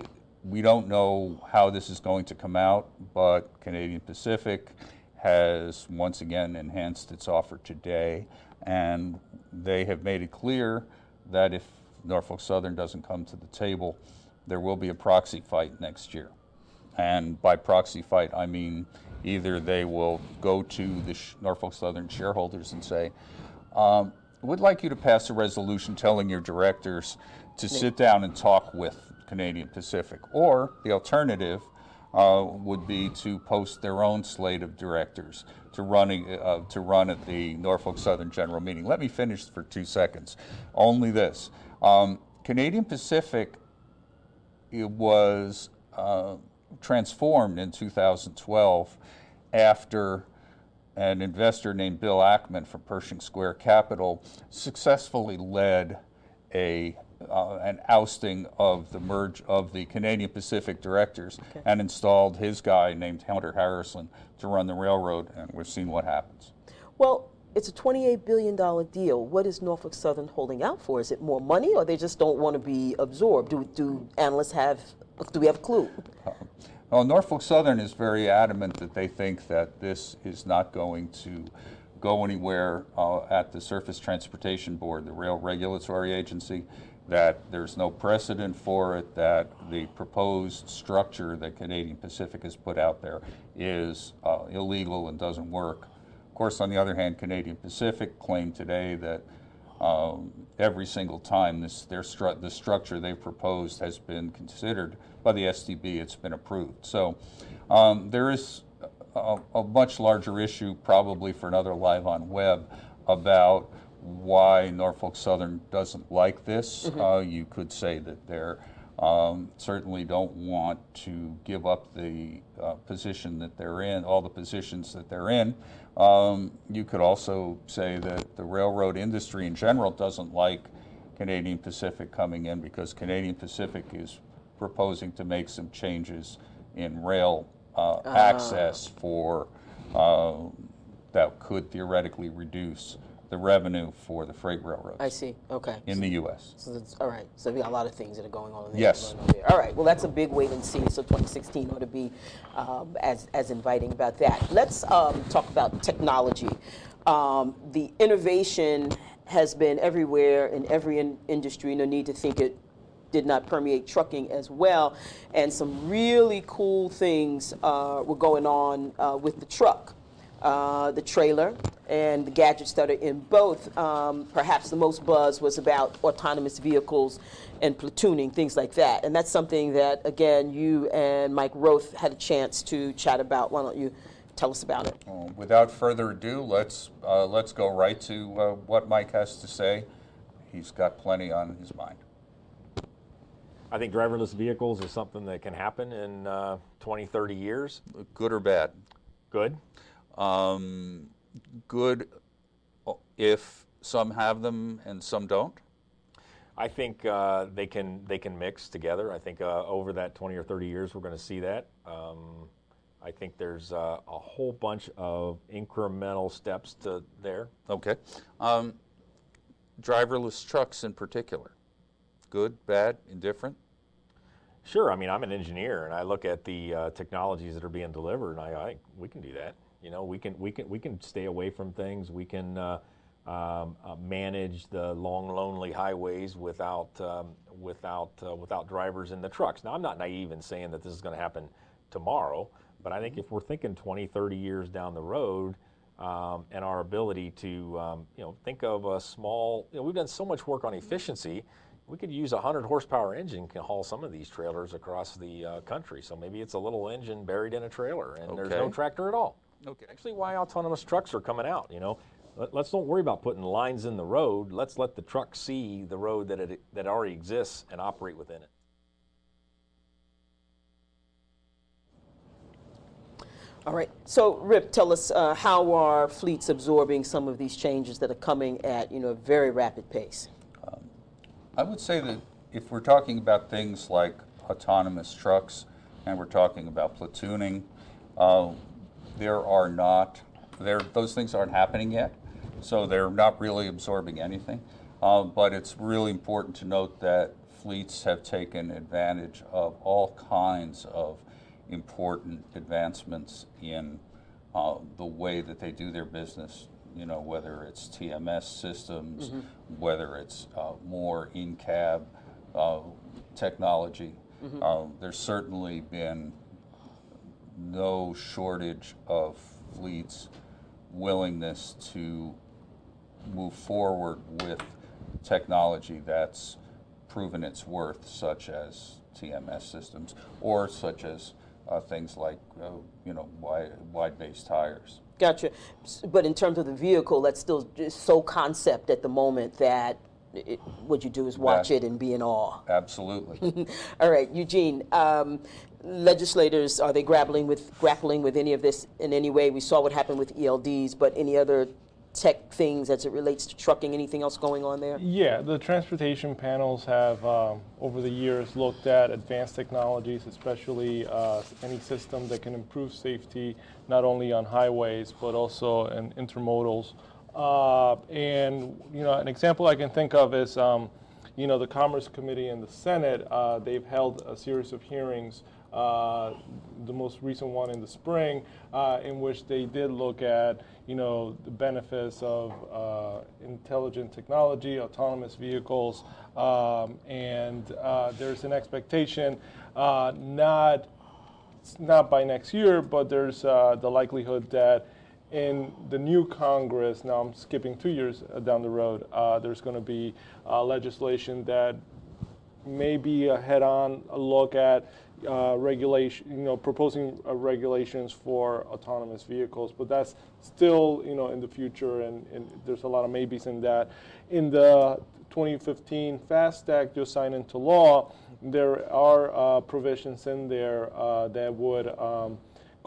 we don't know how this is going to come out, but Canadian Pacific has once again enhanced its offer today, and they have made it clear that if Norfolk Southern doesn't come to the table, there will be a proxy fight next year. And by proxy fight, I mean either they will go to the Norfolk Southern shareholders and say, um, "Would like you to pass a resolution telling your directors to sit down and talk with Canadian Pacific," or the alternative uh, would be to post their own slate of directors to running uh, to run at the Norfolk Southern General Meeting. Let me finish for two seconds. Only this: um, Canadian Pacific it was uh, transformed in 2012 after an investor named Bill Ackman from Pershing Square Capital successfully led a uh, an ousting of the merge of the Canadian Pacific directors and installed his guy named Hunter Harrison to run the railroad, and we've seen what happens. Well, it's a $28 billion deal. What is Norfolk Southern holding out for? Is it more money or they just don't want to be absorbed? Do, do analysts have, do we have a clue? Well, Norfolk Southern is very adamant that they think that this is not going to go anywhere uh, at the Surface Transportation Board, the rail regulatory agency, that there's no precedent for it, that the proposed structure that Canadian Pacific has put out there is uh, illegal and doesn't work. Of course, on the other hand, Canadian Pacific claimed today that um, every single time this their stru- the structure they've proposed has been considered by the STB, it's been approved. So um, there is a, a much larger issue, probably for another live on web, about why Norfolk Southern doesn't like this. Uh, you could say that they're um, certainly don't want to give up the uh, position that they're in, all the positions that they're in. Um, you could also say that the railroad industry in general doesn't like Canadian Pacific coming in because Canadian Pacific is proposing to make some changes in rail uh, access for uh, that could theoretically reduce the revenue for the freight railroads I see. Okay. in the U.S. So that's, all right. So we got a lot of things that are going on. There, Yes. going on there. All right. Well, that's a big wait and see. So 2016 ought to be um, as as inviting about that. Let's um, talk about technology. Um, the innovation has been everywhere in every in- industry. No need to think it did not permeate trucking as well. And some really cool things uh, were going on uh, with the truck uh, the trailer and the gadgets that are in both. Um, perhaps the most buzz was about autonomous vehicles and platooning, things like that. And that's something that, again, you and Mike Roeth had a chance to chat about. Why don't you tell us about it? Uh, Without further ado, let's uh, let's go right to uh, what Mike has to say. He's got plenty on his mind. I think driverless vehicles is something that can happen in uh, 20, 30 years. Good or bad? Good. Um, good if some have them and some don't. I think uh, they can they can mix together. I think uh, over that 20 or 30 years, we're going to see that. Um, I think there's uh, a whole bunch of incremental steps to there. Okay. Um, driverless trucks in particular. Good, bad, indifferent. Sure. I mean, I'm an engineer, and I look at the uh, technologies that are being delivered, and I, I we can do that. You know, we can we can we can stay away from things. We can uh, um, uh, manage the long, lonely highways without um, without uh, without drivers in the trucks. Now, I'm not naive in saying that this is going to happen tomorrow, but I think if we're thinking 20, 30 years down the road, um, and our ability to um, you know think of a small, you know, we've done so much work on efficiency. We could use a 100 horsepower engine can haul some of these trailers across the uh, country. So maybe it's a little engine buried in a trailer, and there's no tractor at all. Okay. Actually, why autonomous trucks are coming out. You know, Let, us don't worry about putting lines in the road. Let's let the truck see the road that it that already exists and operate within it. All right. So, Rip, tell us uh, how are fleets absorbing some of these changes that are coming at you know a very rapid pace? I would say that if we're talking about things like autonomous trucks and we're talking about platooning, uh, there are not, there, those things aren't happening yet, so they're not really absorbing anything. Uh, but it's really important to note that fleets have taken advantage of all kinds of important advancements in uh, the way that they do their business. You know, whether it's TMS systems, whether it's uh, more in-cab uh, technology. Uh, there's certainly been no shortage of fleets' willingness to move forward with technology that's proven its worth, such as TMS systems or such as uh, things like uh, you know wide, wide-based tires. Gotcha. But in terms of the vehicle, that's still just so concept at the moment that it, what you do is watch That- it and be in awe. Absolutely. [laughs] All right, Eugene. Um, legislators are they grappling with grappling with any of this in any way? We saw what happened with ELDs, but any other tech things as it relates to trucking? Anything else going on there? Yeah, the transportation panels have, um, over the years, looked at advanced technologies, especially uh, any system that can improve safety not only on highways but also in intermodals. Uh, and you know, an example I can think of is, um, you know, the Commerce Committee in the Senate. Uh, they've held a series of hearings. Uh, the most recent one in the spring, uh, in which they did look at, you know, the benefits of uh, intelligent technology, autonomous vehicles, um, and uh, there's an expectation, uh, not not by next year, but there's uh, the likelihood that in the new Congress, now I'm skipping two years down the road, uh, there's going to be uh, legislation that may be a head-on look at uh, regulation, you know, proposing uh, regulations for autonomous vehicles, but that's still, you know, in the future, and, and there's a lot of maybes in that. In the 2015 FAST Act just signed into law, there are uh, provisions in there uh, that would um,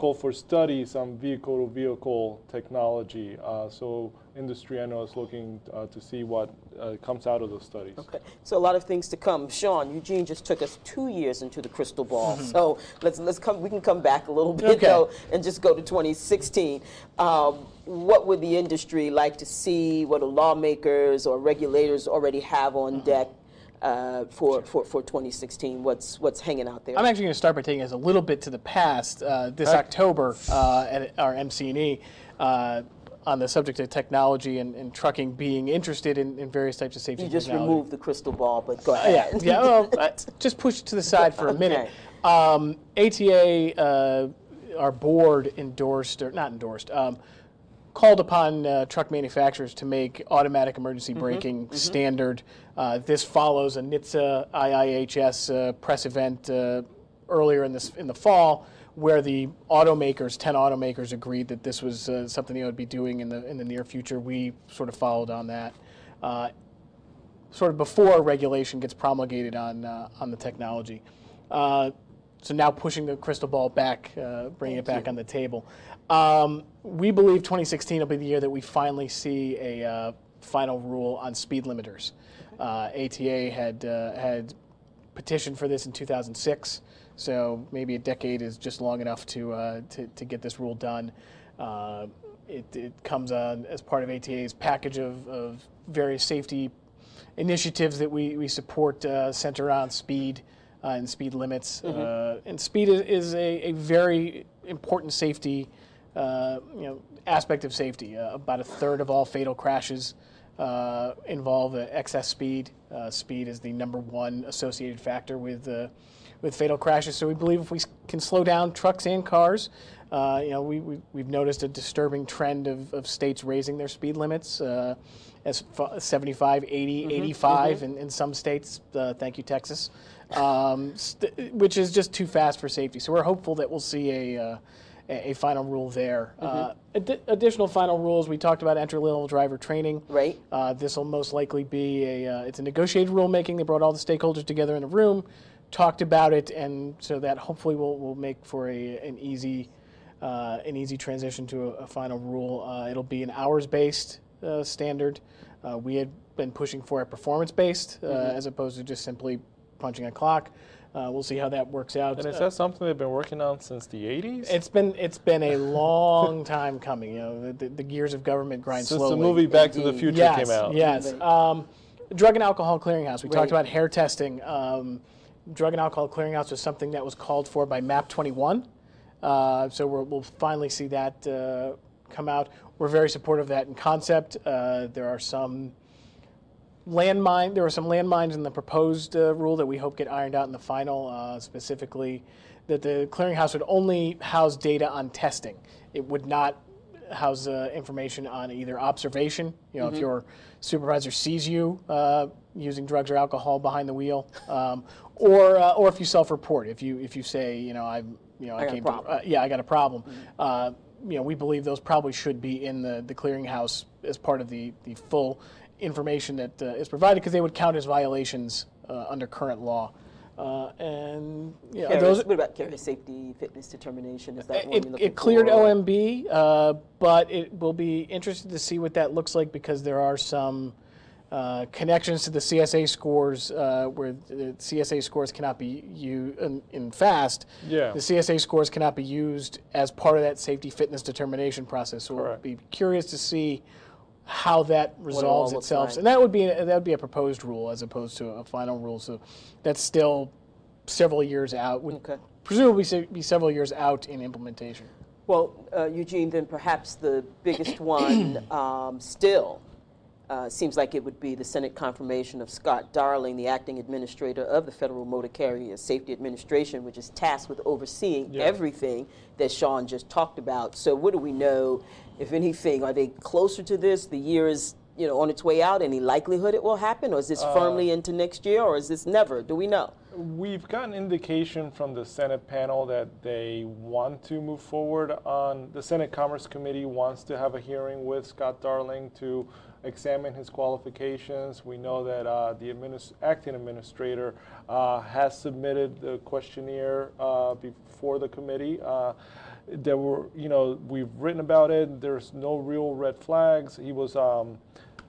call for studies on vehicle-to-vehicle technology. Uh, so industry, I know, is looking uh, to see what uh, comes out of those studies. Okay, so a lot of things to come. Sean, Eugene just took us two years into the crystal ball, so let's let's come. We can come back a little bit Okay. though, and just go to 2016. Um, what would the industry like to see? What do lawmakers or regulators already have on deck uh, for, for for 2016? What's what's hanging out there? I'm actually going to start by taking us a little bit to the past. Uh, this Okay. October uh, at our MC&E, uh, on the subject of technology and, and trucking being interested in, in various types of safety you just removed the crystal ball, but go Uh, yeah, ahead. yeah. Well, [laughs] uh, just push it to the side for a minute. Okay. Um, ATA, uh, our board endorsed, or not endorsed, um, called upon uh, truck manufacturers to make automatic emergency braking standard. Uh, this follows a NHTSA IIHS uh, press event uh, earlier in this in the fall, where the automakers, ten automakers, agreed that this was uh, something they would be doing in the in the near future. We sort of followed on that. Uh, sort of before regulation gets promulgated on uh, on the technology. So now pushing the crystal ball back, uh, bringing it back on the table. Um, we believe 2016 will be the year that we finally see a uh, final rule on speed limiters. Uh, ATA had uh, had petitioned for this in 2006, so maybe a decade is just long enough to uh, to, to get this rule done. Uh, it, it comes on as part of ATA's package of, of various safety initiatives that we, we support uh, center on speed, uh, and speed limits. Uh, and speed is, is a, a very important safety, uh, you know, aspect of safety. Uh, about a third of all fatal crashes uh, involve uh, excess speed. Uh, speed is the number one associated factor with uh, with fatal crashes. So we believe if we can slow down trucks and cars, uh, you know, we, we, we've noticed a disturbing trend of, of states raising their speed limits uh, as fa- 75, 80, 85 in, in some states. Uh, thank you, Texas. Um, st- which is just too fast for safety. So we're hopeful that we'll see a, uh, a, final rule there. Uh, addi- additional final rules, we talked about entry-level driver training. Right. Uh, this will most likely be a uh, it's a negotiated rulemaking. They brought all the stakeholders together in a room, talked about it, and so that hopefully will will make for a an easy uh, an easy transition to a, a final rule. Uh, it'll be an hours based uh, standard. Uh, we had been pushing for a performance based uh, as opposed to just simply punching a clock. Uh, we'll see how that works out. And is Uh, that something they've been working on since the 80s? it's been it's been a long [laughs] time coming. You know, the, the, the gears of government grind since slowly. Since the movie Back to the Future yes, came out. Yes. Um, Drug and Alcohol Clearinghouse. We Right. talked about hair testing. Um, Drug and Alcohol Clearinghouse was something that was called for by MAP 21. Uh, so we're, we'll finally see that uh, come out. We're very supportive of that in concept. Uh, there are some landmine. There were some landmines in the proposed uh, rule that we hope get ironed out in the final. Uh, specifically, that the clearinghouse would only house data on testing. It would not house uh, information on either observation. You know, if your supervisor sees you uh, using drugs or alcohol behind the wheel, um, or uh, or if you self-report. If you if you say, you know, I'm you know I, a came to uh, yeah I got a problem. Uh, you know, we believe those probably should be in the, the clearinghouse as part of the, the full information that uh, is provided because they would count as violations uh, under current law. Uh, and you know, those, what about carrier safety fitness determination? Is that one it, you're looking it cleared for? OMB, uh, but it will be interesting to see what that looks like because there are some uh, connections to the CSA scores uh, where the CSA scores cannot be used in, in FAST. Yeah. The CSA scores cannot be used as part of that safety fitness determination process. So we'll be curious to see how that resolves looks itself. like. And that would be that would be a proposed rule as opposed to a final rule. So that's still several years out. Would Okay. presumably be several years out in implementation. Well, uh, Eugene, then perhaps the biggest [coughs] one um, still uh, seems like it would be the Senate confirmation of Scott Darling, the acting administrator of the Federal Motor Carrier Safety Administration, which is tasked with overseeing everything that Sean just talked about. So, what do we know, if anything? Are they closer to this? The year is you know on its way out. Any likelihood it will happen, or is this firmly into next year, or is this never? Do we know? We've gotten indication from the Senate panel that they want to move forward on, the Senate Commerce Committee wants to have a hearing with Scott Darling to examine his qualifications. We know that uh, the adminis- acting administrator uh, has submitted the questionnaire uh, before the committee. There were, you know, we've written about it. There's no real red flags. He was um,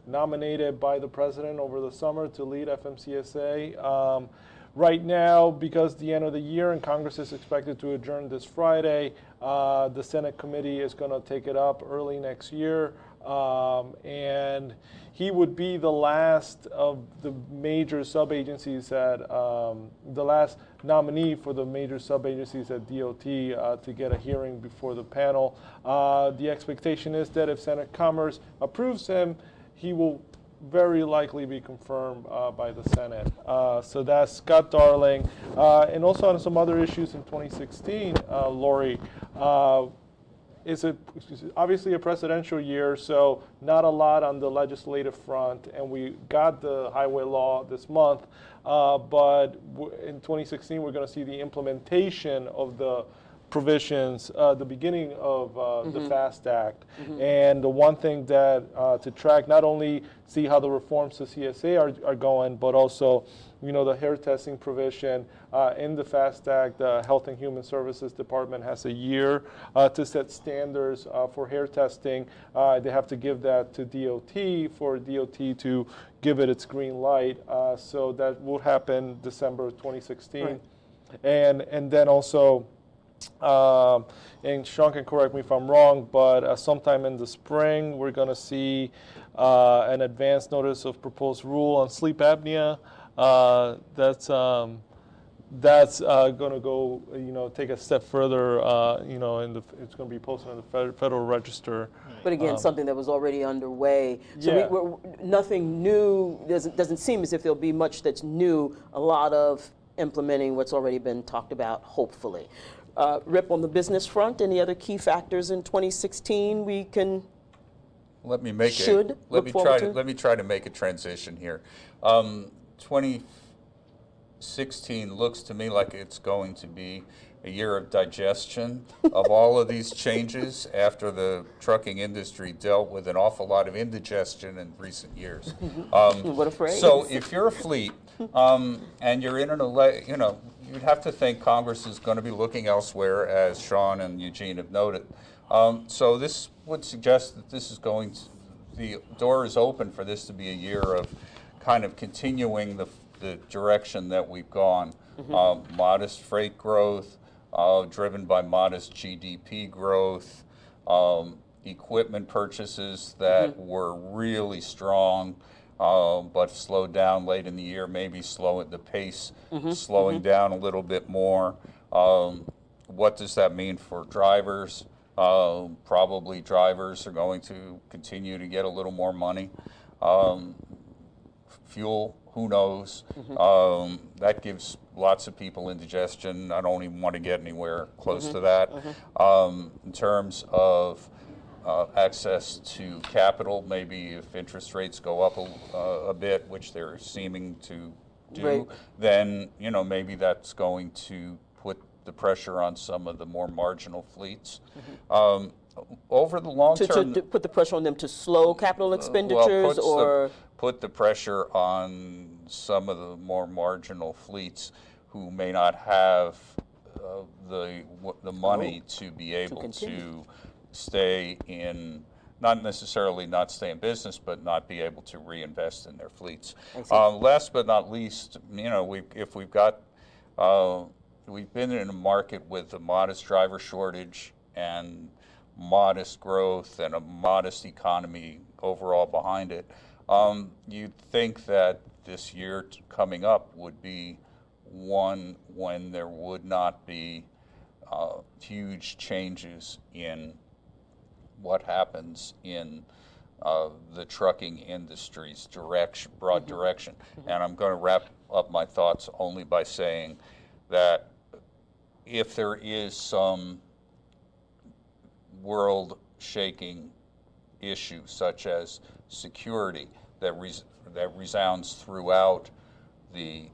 nominated by the president over the summer to lead FMCSA. Um, right now, because the end of the year and Congress is expected to adjourn this Friday, uh, the Senate committee is going to take it up early next year. Um, and he would be the last of the major sub-agencies at um, the last nominee for the major sub-agencies at DOT uh, to get a hearing before the panel. Uh, the expectation is that if Senate Commerce approves him, he will very likely be confirmed uh, by the Senate. Uh, so that's Scott Darling. Uh, and also on some other issues in 2016, uh, Lori, is a, obviously a presidential year, so not a lot on the legislative front, and we got the highway law this month. Uh, but w- in 2016, we're going to see the implementation of the provisions, uh, the beginning of uh, the FAST Act. And the one thing that uh, to track, not only see how the reforms to CSA are, are going, but also, you know, the hair testing provision uh, in the FAST Act, the Health and Human Services Department has a year uh, to set standards uh, for hair testing. Uh, they have to give that to DOT for DOT to give it its green light. Uh, so that will happen December 2016. Right. And, and then also, um, and Sean can correct me if I'm wrong, but uh, sometime in the spring, we're going to see uh, an advance notice of proposed rule on sleep apnea. Uh, that's um, that's uh, going to go, you know, take a step further. Uh, you know, and it's going to be posted on the Federal Register. But again, something that was already underway. So Yeah. we, we're, nothing new. Doesn't doesn't seem as if there'll be much that's new. A lot of implementing what's already been talked about. Hopefully, uh, Rip on the business front. Any other key factors in 2016 we can Let me make Should it. look Let me try to? to let me try to make a transition here. Um, 2016 looks to me like it's going to be a year of digestion of all of these [laughs] changes after the trucking industry dealt with an awful lot of indigestion in recent years. [laughs] Um, What a phrase. So if you're a fleet um, and you're in an ele- you know, you'd have to think Congress is going to be looking elsewhere, as Sean and Eugene have noted. Um, so this would suggest that this is going to, the door is open for this to be a year of kind of continuing the, the direction that we've gone. Uh, modest freight growth, uh, driven by modest GDP growth, um, equipment purchases that were really strong, um, but slowed down late in the year, maybe slow at the pace, slowing down a little bit more. Um, what does that mean for drivers? Um, probably drivers are going to continue to get a little more money. Um, fuel, who knows? Um, that gives lots of people indigestion. I don't even want to get anywhere close to that. Um, in terms of uh, access to capital, maybe if interest rates go up a, uh, a bit, which they're seeming to do, Right. then you know maybe that's going to put the pressure on some of the more marginal fleets. Um, over the long to, to, term, to put the pressure on them to slow capital expenditures puts the- or put the pressure on some of the more marginal fleets who may not have uh, the w- the money to be able to, Oh. continue. stay in. Not necessarily not stay in business, but not be able to reinvest in their fleets. Uh, last but not least, you know, we if we've got uh, we've been in a market with a modest driver shortage and modest growth and a modest economy overall behind it. Um, you'd think that this year t- coming up would be one when there would not be uh, huge changes in what happens in uh, the trucking industry's direction, broad direction. And I'm going to wrap up my thoughts only by saying that if there is some world shaking issue such as security that, res- that resounds throughout the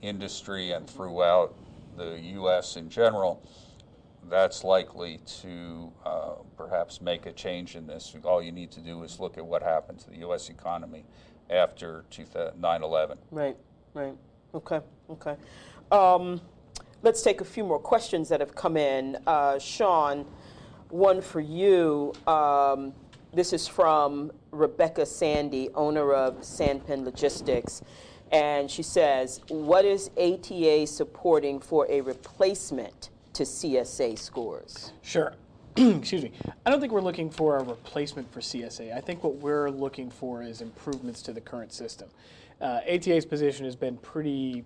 industry and throughout the U.S. in general, that's likely to uh, perhaps make a change in this. All you need to do is look at what happened to the U.S. economy after 9 11. Right, right. Okay, okay. Um, let's take a few more questions that have come in. Uh, Sean, one for you. Um, this is from Rebecca Sandy, owner of Sandpin Logistics. And she says, What is ATA supporting for a replacement to CSA scores? Sure. [clears throat] Excuse me. I don't think we're looking for a replacement for CSA. I think what we're looking for is improvements to the current system. Uh, ATA's position has been pretty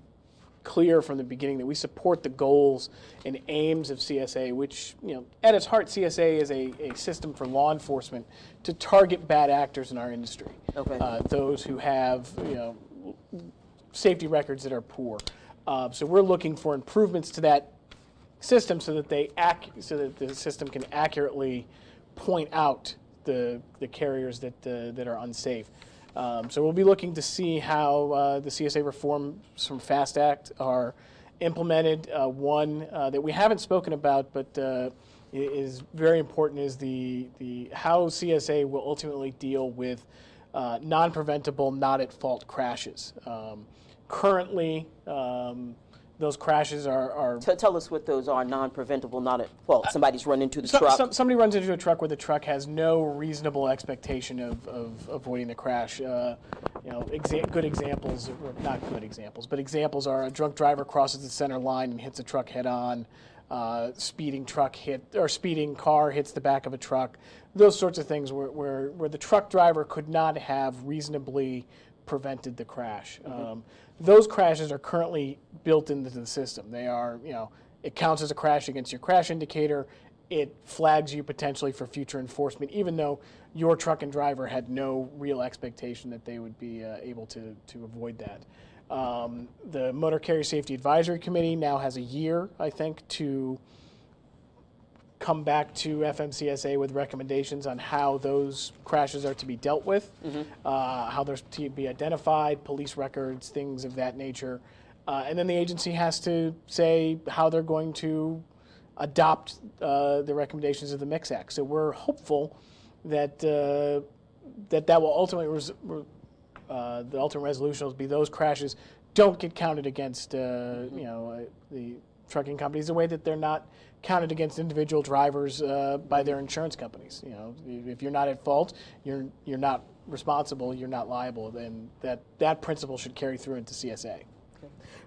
clear from the beginning that we support the goals and aims of CSA, which, you know, at its heart, CSA is a, a system for law enforcement to target bad actors in our industry. Okay. Uh, those who have, you know, safety records that are poor. Uh, so we're looking for improvements to that system so that they ac- so that the system can accurately point out the the carriers that uh, that are unsafe. Um, so we'll be looking to see how uh, the CSA reforms from FAST Act are implemented. Uh, one uh, that we haven't spoken about, but uh, is very important, is the the how CSA will ultimately deal with uh, non-preventable, not at fault crashes. Um, currently, um, those crashes are, are T- tell us what those are non preventable, not at fault. Somebody's run into the so- truck. some- somebody runs into a truck where the truck has no reasonable expectation of, of avoiding the crash. Uh, you know, exa- good examples, or not good examples, but examples are a drunk driver crosses the center line and hits a truck head on. Uh, speeding truck hit or speeding car hits the back of a truck. Those sorts of things where, where, where the truck driver could not have reasonably prevented the crash. Um, those crashes are currently built into the system. They are, you know, it counts as a crash against your crash indicator. It flags you potentially for future enforcement, even though your truck and driver had no real expectation that they would be uh, able to, to avoid that. Um, the Motor Carrier Safety Advisory Committee now has a year, I think, to come back to FMCSA with recommendations on how those crashes are to be dealt with, uh, how they're to be identified, police records, things of that nature. Uh, and then the agency has to say how they're going to adopt uh, the recommendations of the MCSAC. So we're hopeful that uh, that that will ultimately res- uh, the ultimate resolution will be those crashes don't get counted against uh, you know uh, the trucking companies the way that they're not counted against individual drivers uh, by their insurance companies. You know, if you're not at fault, you're you're not responsible, you're not liable, and that that principle should carry through into CSA.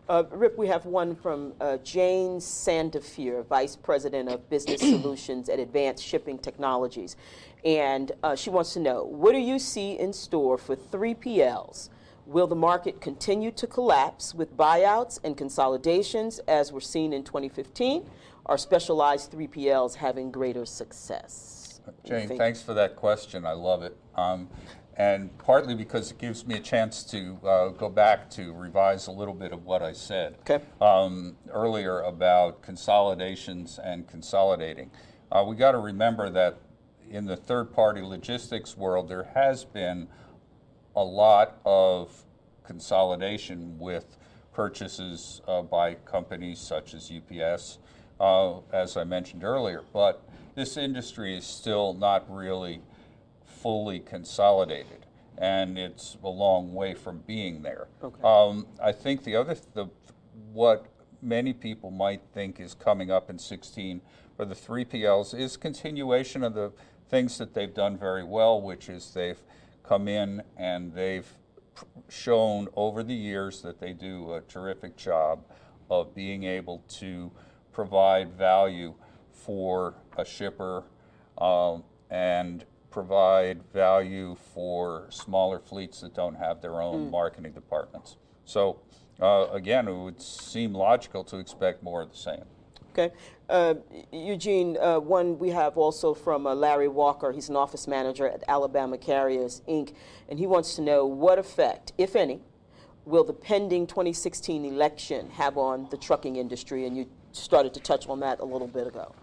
Uh, Rip, we have one from uh, Jane Sandifer, Vice President of Business [clears throat] Solutions at Advanced Shipping Technologies. And uh, she wants to know what do you see in store for 3PLs? Will the market continue to collapse with buyouts and consolidations as were seen in 2015? Are specialized 3PLs having greater success? What do you Jane, thanks for that question. I love it. Um, and partly because it gives me a chance to uh, go back to revise a little bit of what I said Okay. um, earlier about consolidations and consolidating. Uh, we got to remember that in the third party logistics world, there has been a lot of consolidation with purchases uh, by companies such as UPS, uh, as I mentioned earlier. But this industry is still not really fully consolidated, and it's a long way from being there. Okay. Um, I think the other, the, what many people might think is coming up in 16 for the 3PLs is continuation of the things that they've done very well, which is they've come in and they've shown over the years that they do a terrific job of being able to provide value for a shipper um, and provide value for smaller fleets that don't have their own marketing departments. So, uh, again, it would seem logical to expect more of the same. Okay. Uh, Eugene, uh, one we have also from uh, Larry Walker. He's an office manager at Alabama Carriers, Inc., and he wants to know what effect, if any, will the pending 2016 election have on the trucking industry? And you started to touch on that a little bit ago.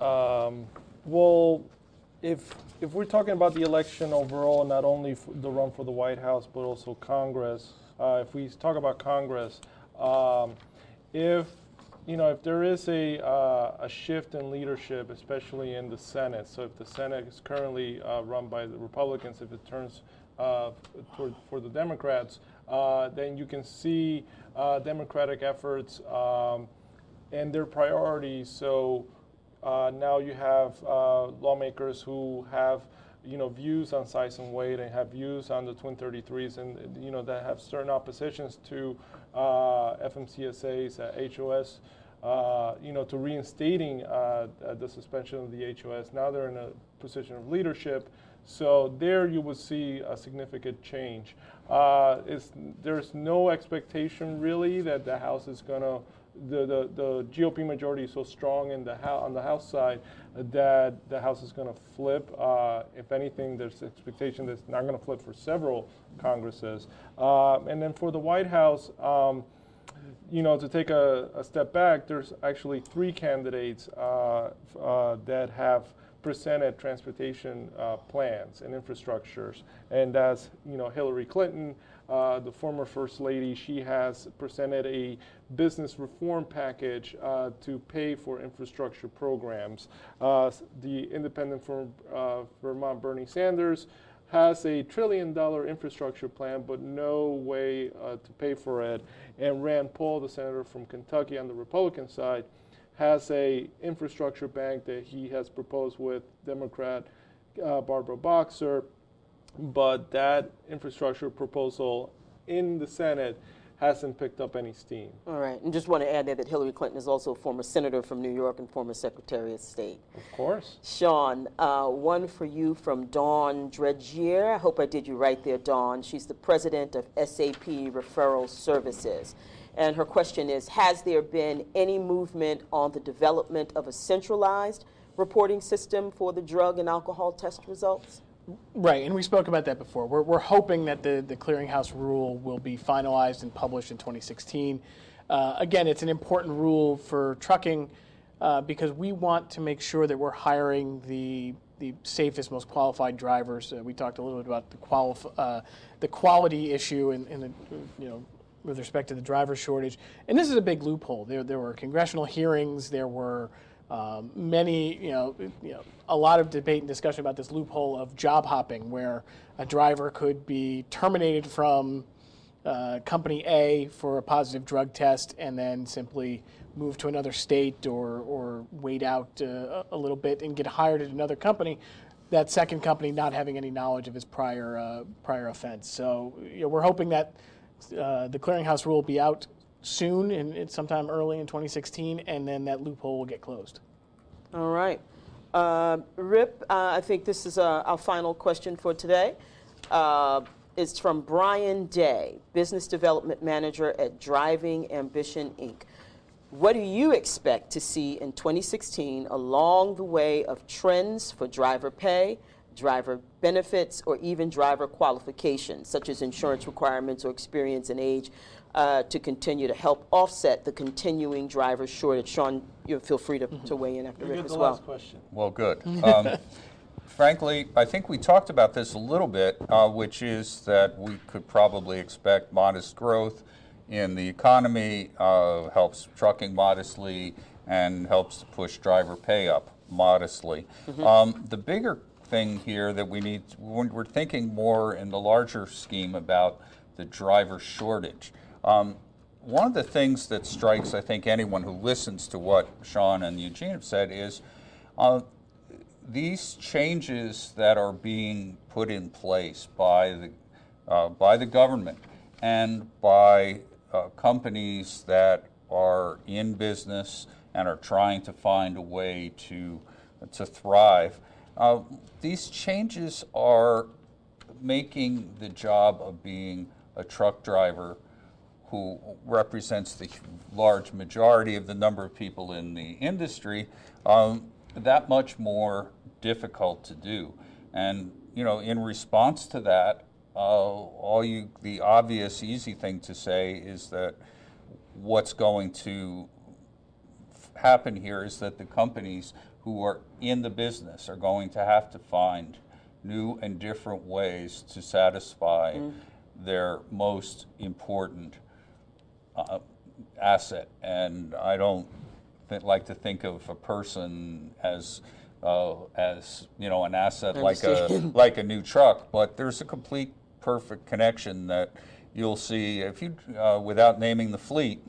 Um, well, if if we're talking about the election overall, not only the run for the White House but also Congress, uh, if we talk about Congress, um, if you know if there is a uh, a shift in leadership, especially in the Senate, so if the Senate is currently uh, run by the Republicans, if it turns uh, for, for the Democrats, uh, then you can see uh, Democratic efforts um, and their priorities. So uh, now you have uh, lawmakers who have, you know, views on size and weight and have views on the Twin 33s, and you know that have certain oppositions to uh, FMCSA's uh, HOS. Uh, you know, to reinstating uh, uh, the suspension of the HOS. Now they're in a position of leadership. So there you would see a significant change. Uh, there's no expectation really that the House is going to, the, the, the GOP majority is so strong in the House, on the House side that the House is going to flip. Uh, if anything, there's expectation that it's not going to flip for several Congresses. Uh, and then for the White House, um, you know, to take a, a step back, there's actually three candidates uh, uh, that have presented transportation uh, plans and infrastructures, and that's you know Hillary Clinton, uh, the former first lady. She has presented a business reform package uh, to pay for infrastructure programs. Uh, the independent from uh, Vermont, Bernie Sanders has a trillion dollar infrastructure plan, but no way uh, to pay for it. And Rand Paul, the senator from Kentucky on the Republican side, has a infrastructure bank that he has proposed with Democrat Barbara Boxer. But that infrastructure proposal in the Senate hasn't picked up any steam. All right, and just want to add there that Hillary Clinton is also a former senator from New York and former Secretary of State. Of course. Sean, uh, one for you from Dawn Dredgier. I hope I did you right there, Dawn. She's the president of SAP Referral Services. And her question is Has there been any movement on the development of a centralized reporting system for the drug and alcohol test results? Right, and we spoke about that before. We're, we're hoping that the, the clearinghouse rule will be finalized and published in 2016. Uh, again, it's an important rule for trucking uh, because we want to make sure that we're hiring the the safest, most qualified drivers. Uh, we talked a little bit about the qualif- uh, the quality issue and, and the, you know with respect to the driver shortage. And this is a big loophole. There there were congressional hearings. There were um, many, you know, you know, a lot of debate and discussion about this loophole of job hopping, where a driver could be terminated from uh, company A for a positive drug test and then simply move to another state or, or wait out uh, a little bit and get hired at another company. That second company not having any knowledge of his prior uh, prior offense. So you know, we're hoping that uh, the clearinghouse rule will be out soon, and sometime early in 2016, and then that loophole will get closed. All right. Uh, Rip, uh, I think this is uh, our final question for today. Uh, it's from Brian Day, Business Development Manager at Driving Ambition Inc. What do you expect to see in 2016 along the way of trends for driver pay, driver benefits, or even driver qualifications, such as insurance requirements or experience and age? Uh, to continue to help offset the continuing driver shortage. Sean, you feel free to, mm-hmm. to weigh in after Rip as well. question. Well, good. [laughs] Um, frankly, I think we talked about this a little bit, uh, which is that we could probably expect modest growth in the economy, uh, helps trucking modestly, and helps to push driver pay up modestly. Mm-hmm. Um, the bigger thing here that we need, when we're thinking more in the larger scheme about the driver shortage. Um, one of the things that strikes, I think, anyone who listens to what Sean and Eugene have said is uh, these changes that are being put in place by the, uh, by the government and by uh, companies that are in business and are trying to find a way to, to thrive. Uh, these changes are making the job of being a truck driver who represents the large majority of the number of people in the industry, um, that much more difficult to do. And you know, in response to that, uh, all you the obvious easy thing to say is that what's going to happen here is that the companies who are in the business are going to have to find new and different ways to satisfy mm. their most important uh, asset, and I don't th- like to think of a person as uh, as you know an asset like a like a new truck. But there's a complete perfect connection that you'll see if you uh, without naming the fleet.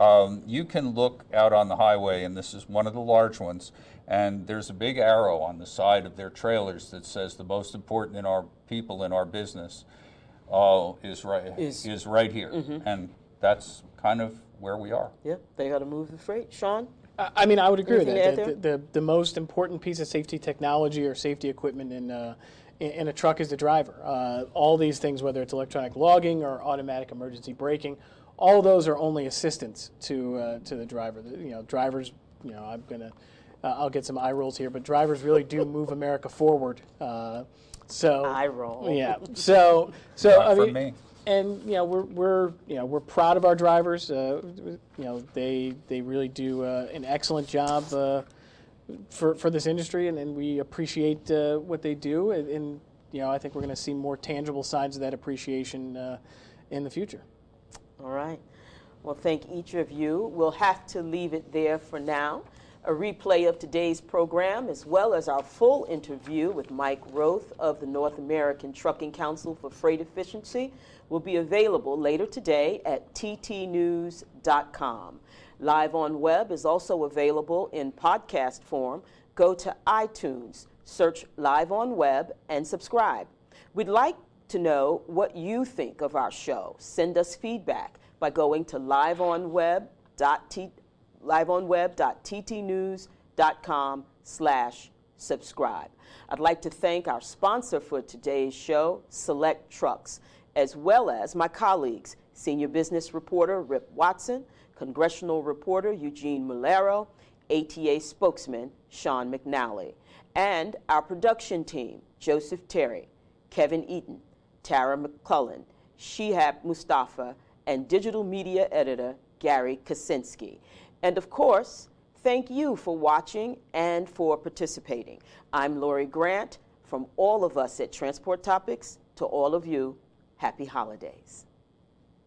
Um, you can look out on the highway, and this is one of the large ones, and there's a big arrow on the side of their trailers that says the most important in our people in our business uh, is right is, is right here, mm-hmm. and that's kind of where we are. Yeah, they got to move the freight. Sean? I mean, I would agree Anything with that. The, the, the, most important piece of safety technology or safety equipment in, uh, in, a truck is the driver. Uh, all these things, whether it's electronic logging or automatic emergency braking, all those are only assistance to uh, to the driver. The, you know, drivers. You know, I'm gonna. Uh, I'll get some eye rolls here, but drivers really do [laughs] move America forward. Uh, so eye roll. Yeah. So so Not I mean, me and you know we're, we're you know we're proud of our drivers. Uh, you know they they really do uh, an excellent job uh, for for this industry, and, and we appreciate uh, what they do. And, and, you know I think we're going to see more tangible signs of that appreciation uh, in the future. All right. Well, thank each of you. We'll have to leave it there for now. A replay of today's program, as well as our full interview with Mike Roeth of the North American Trucking Council for Freight Efficiency, will be available later today at ttnews.com. Live on Web is also available in podcast form. Go to iTunes, search Live on Web, and subscribe. We'd like to know what you think of our show. Send us feedback by going to liveonweb.t liveonweb.ttnews.com slash subscribe. I'd like to thank our sponsor for today's show, SelecTrucks, as well as my colleagues, Senior Business Reporter Rip Watson, Congressional Reporter Eugene Mulero, ATA spokesman Sean McNally, and our production team, Joseph Terry, Kevin Eaton, Tara McClellan, Shihab Mustafa, and digital media editor Gary Kaczynski. And of course, thank you for watching and for participating. I'm Lori Grant. From all of us at Transport Topics to all of you, happy holidays.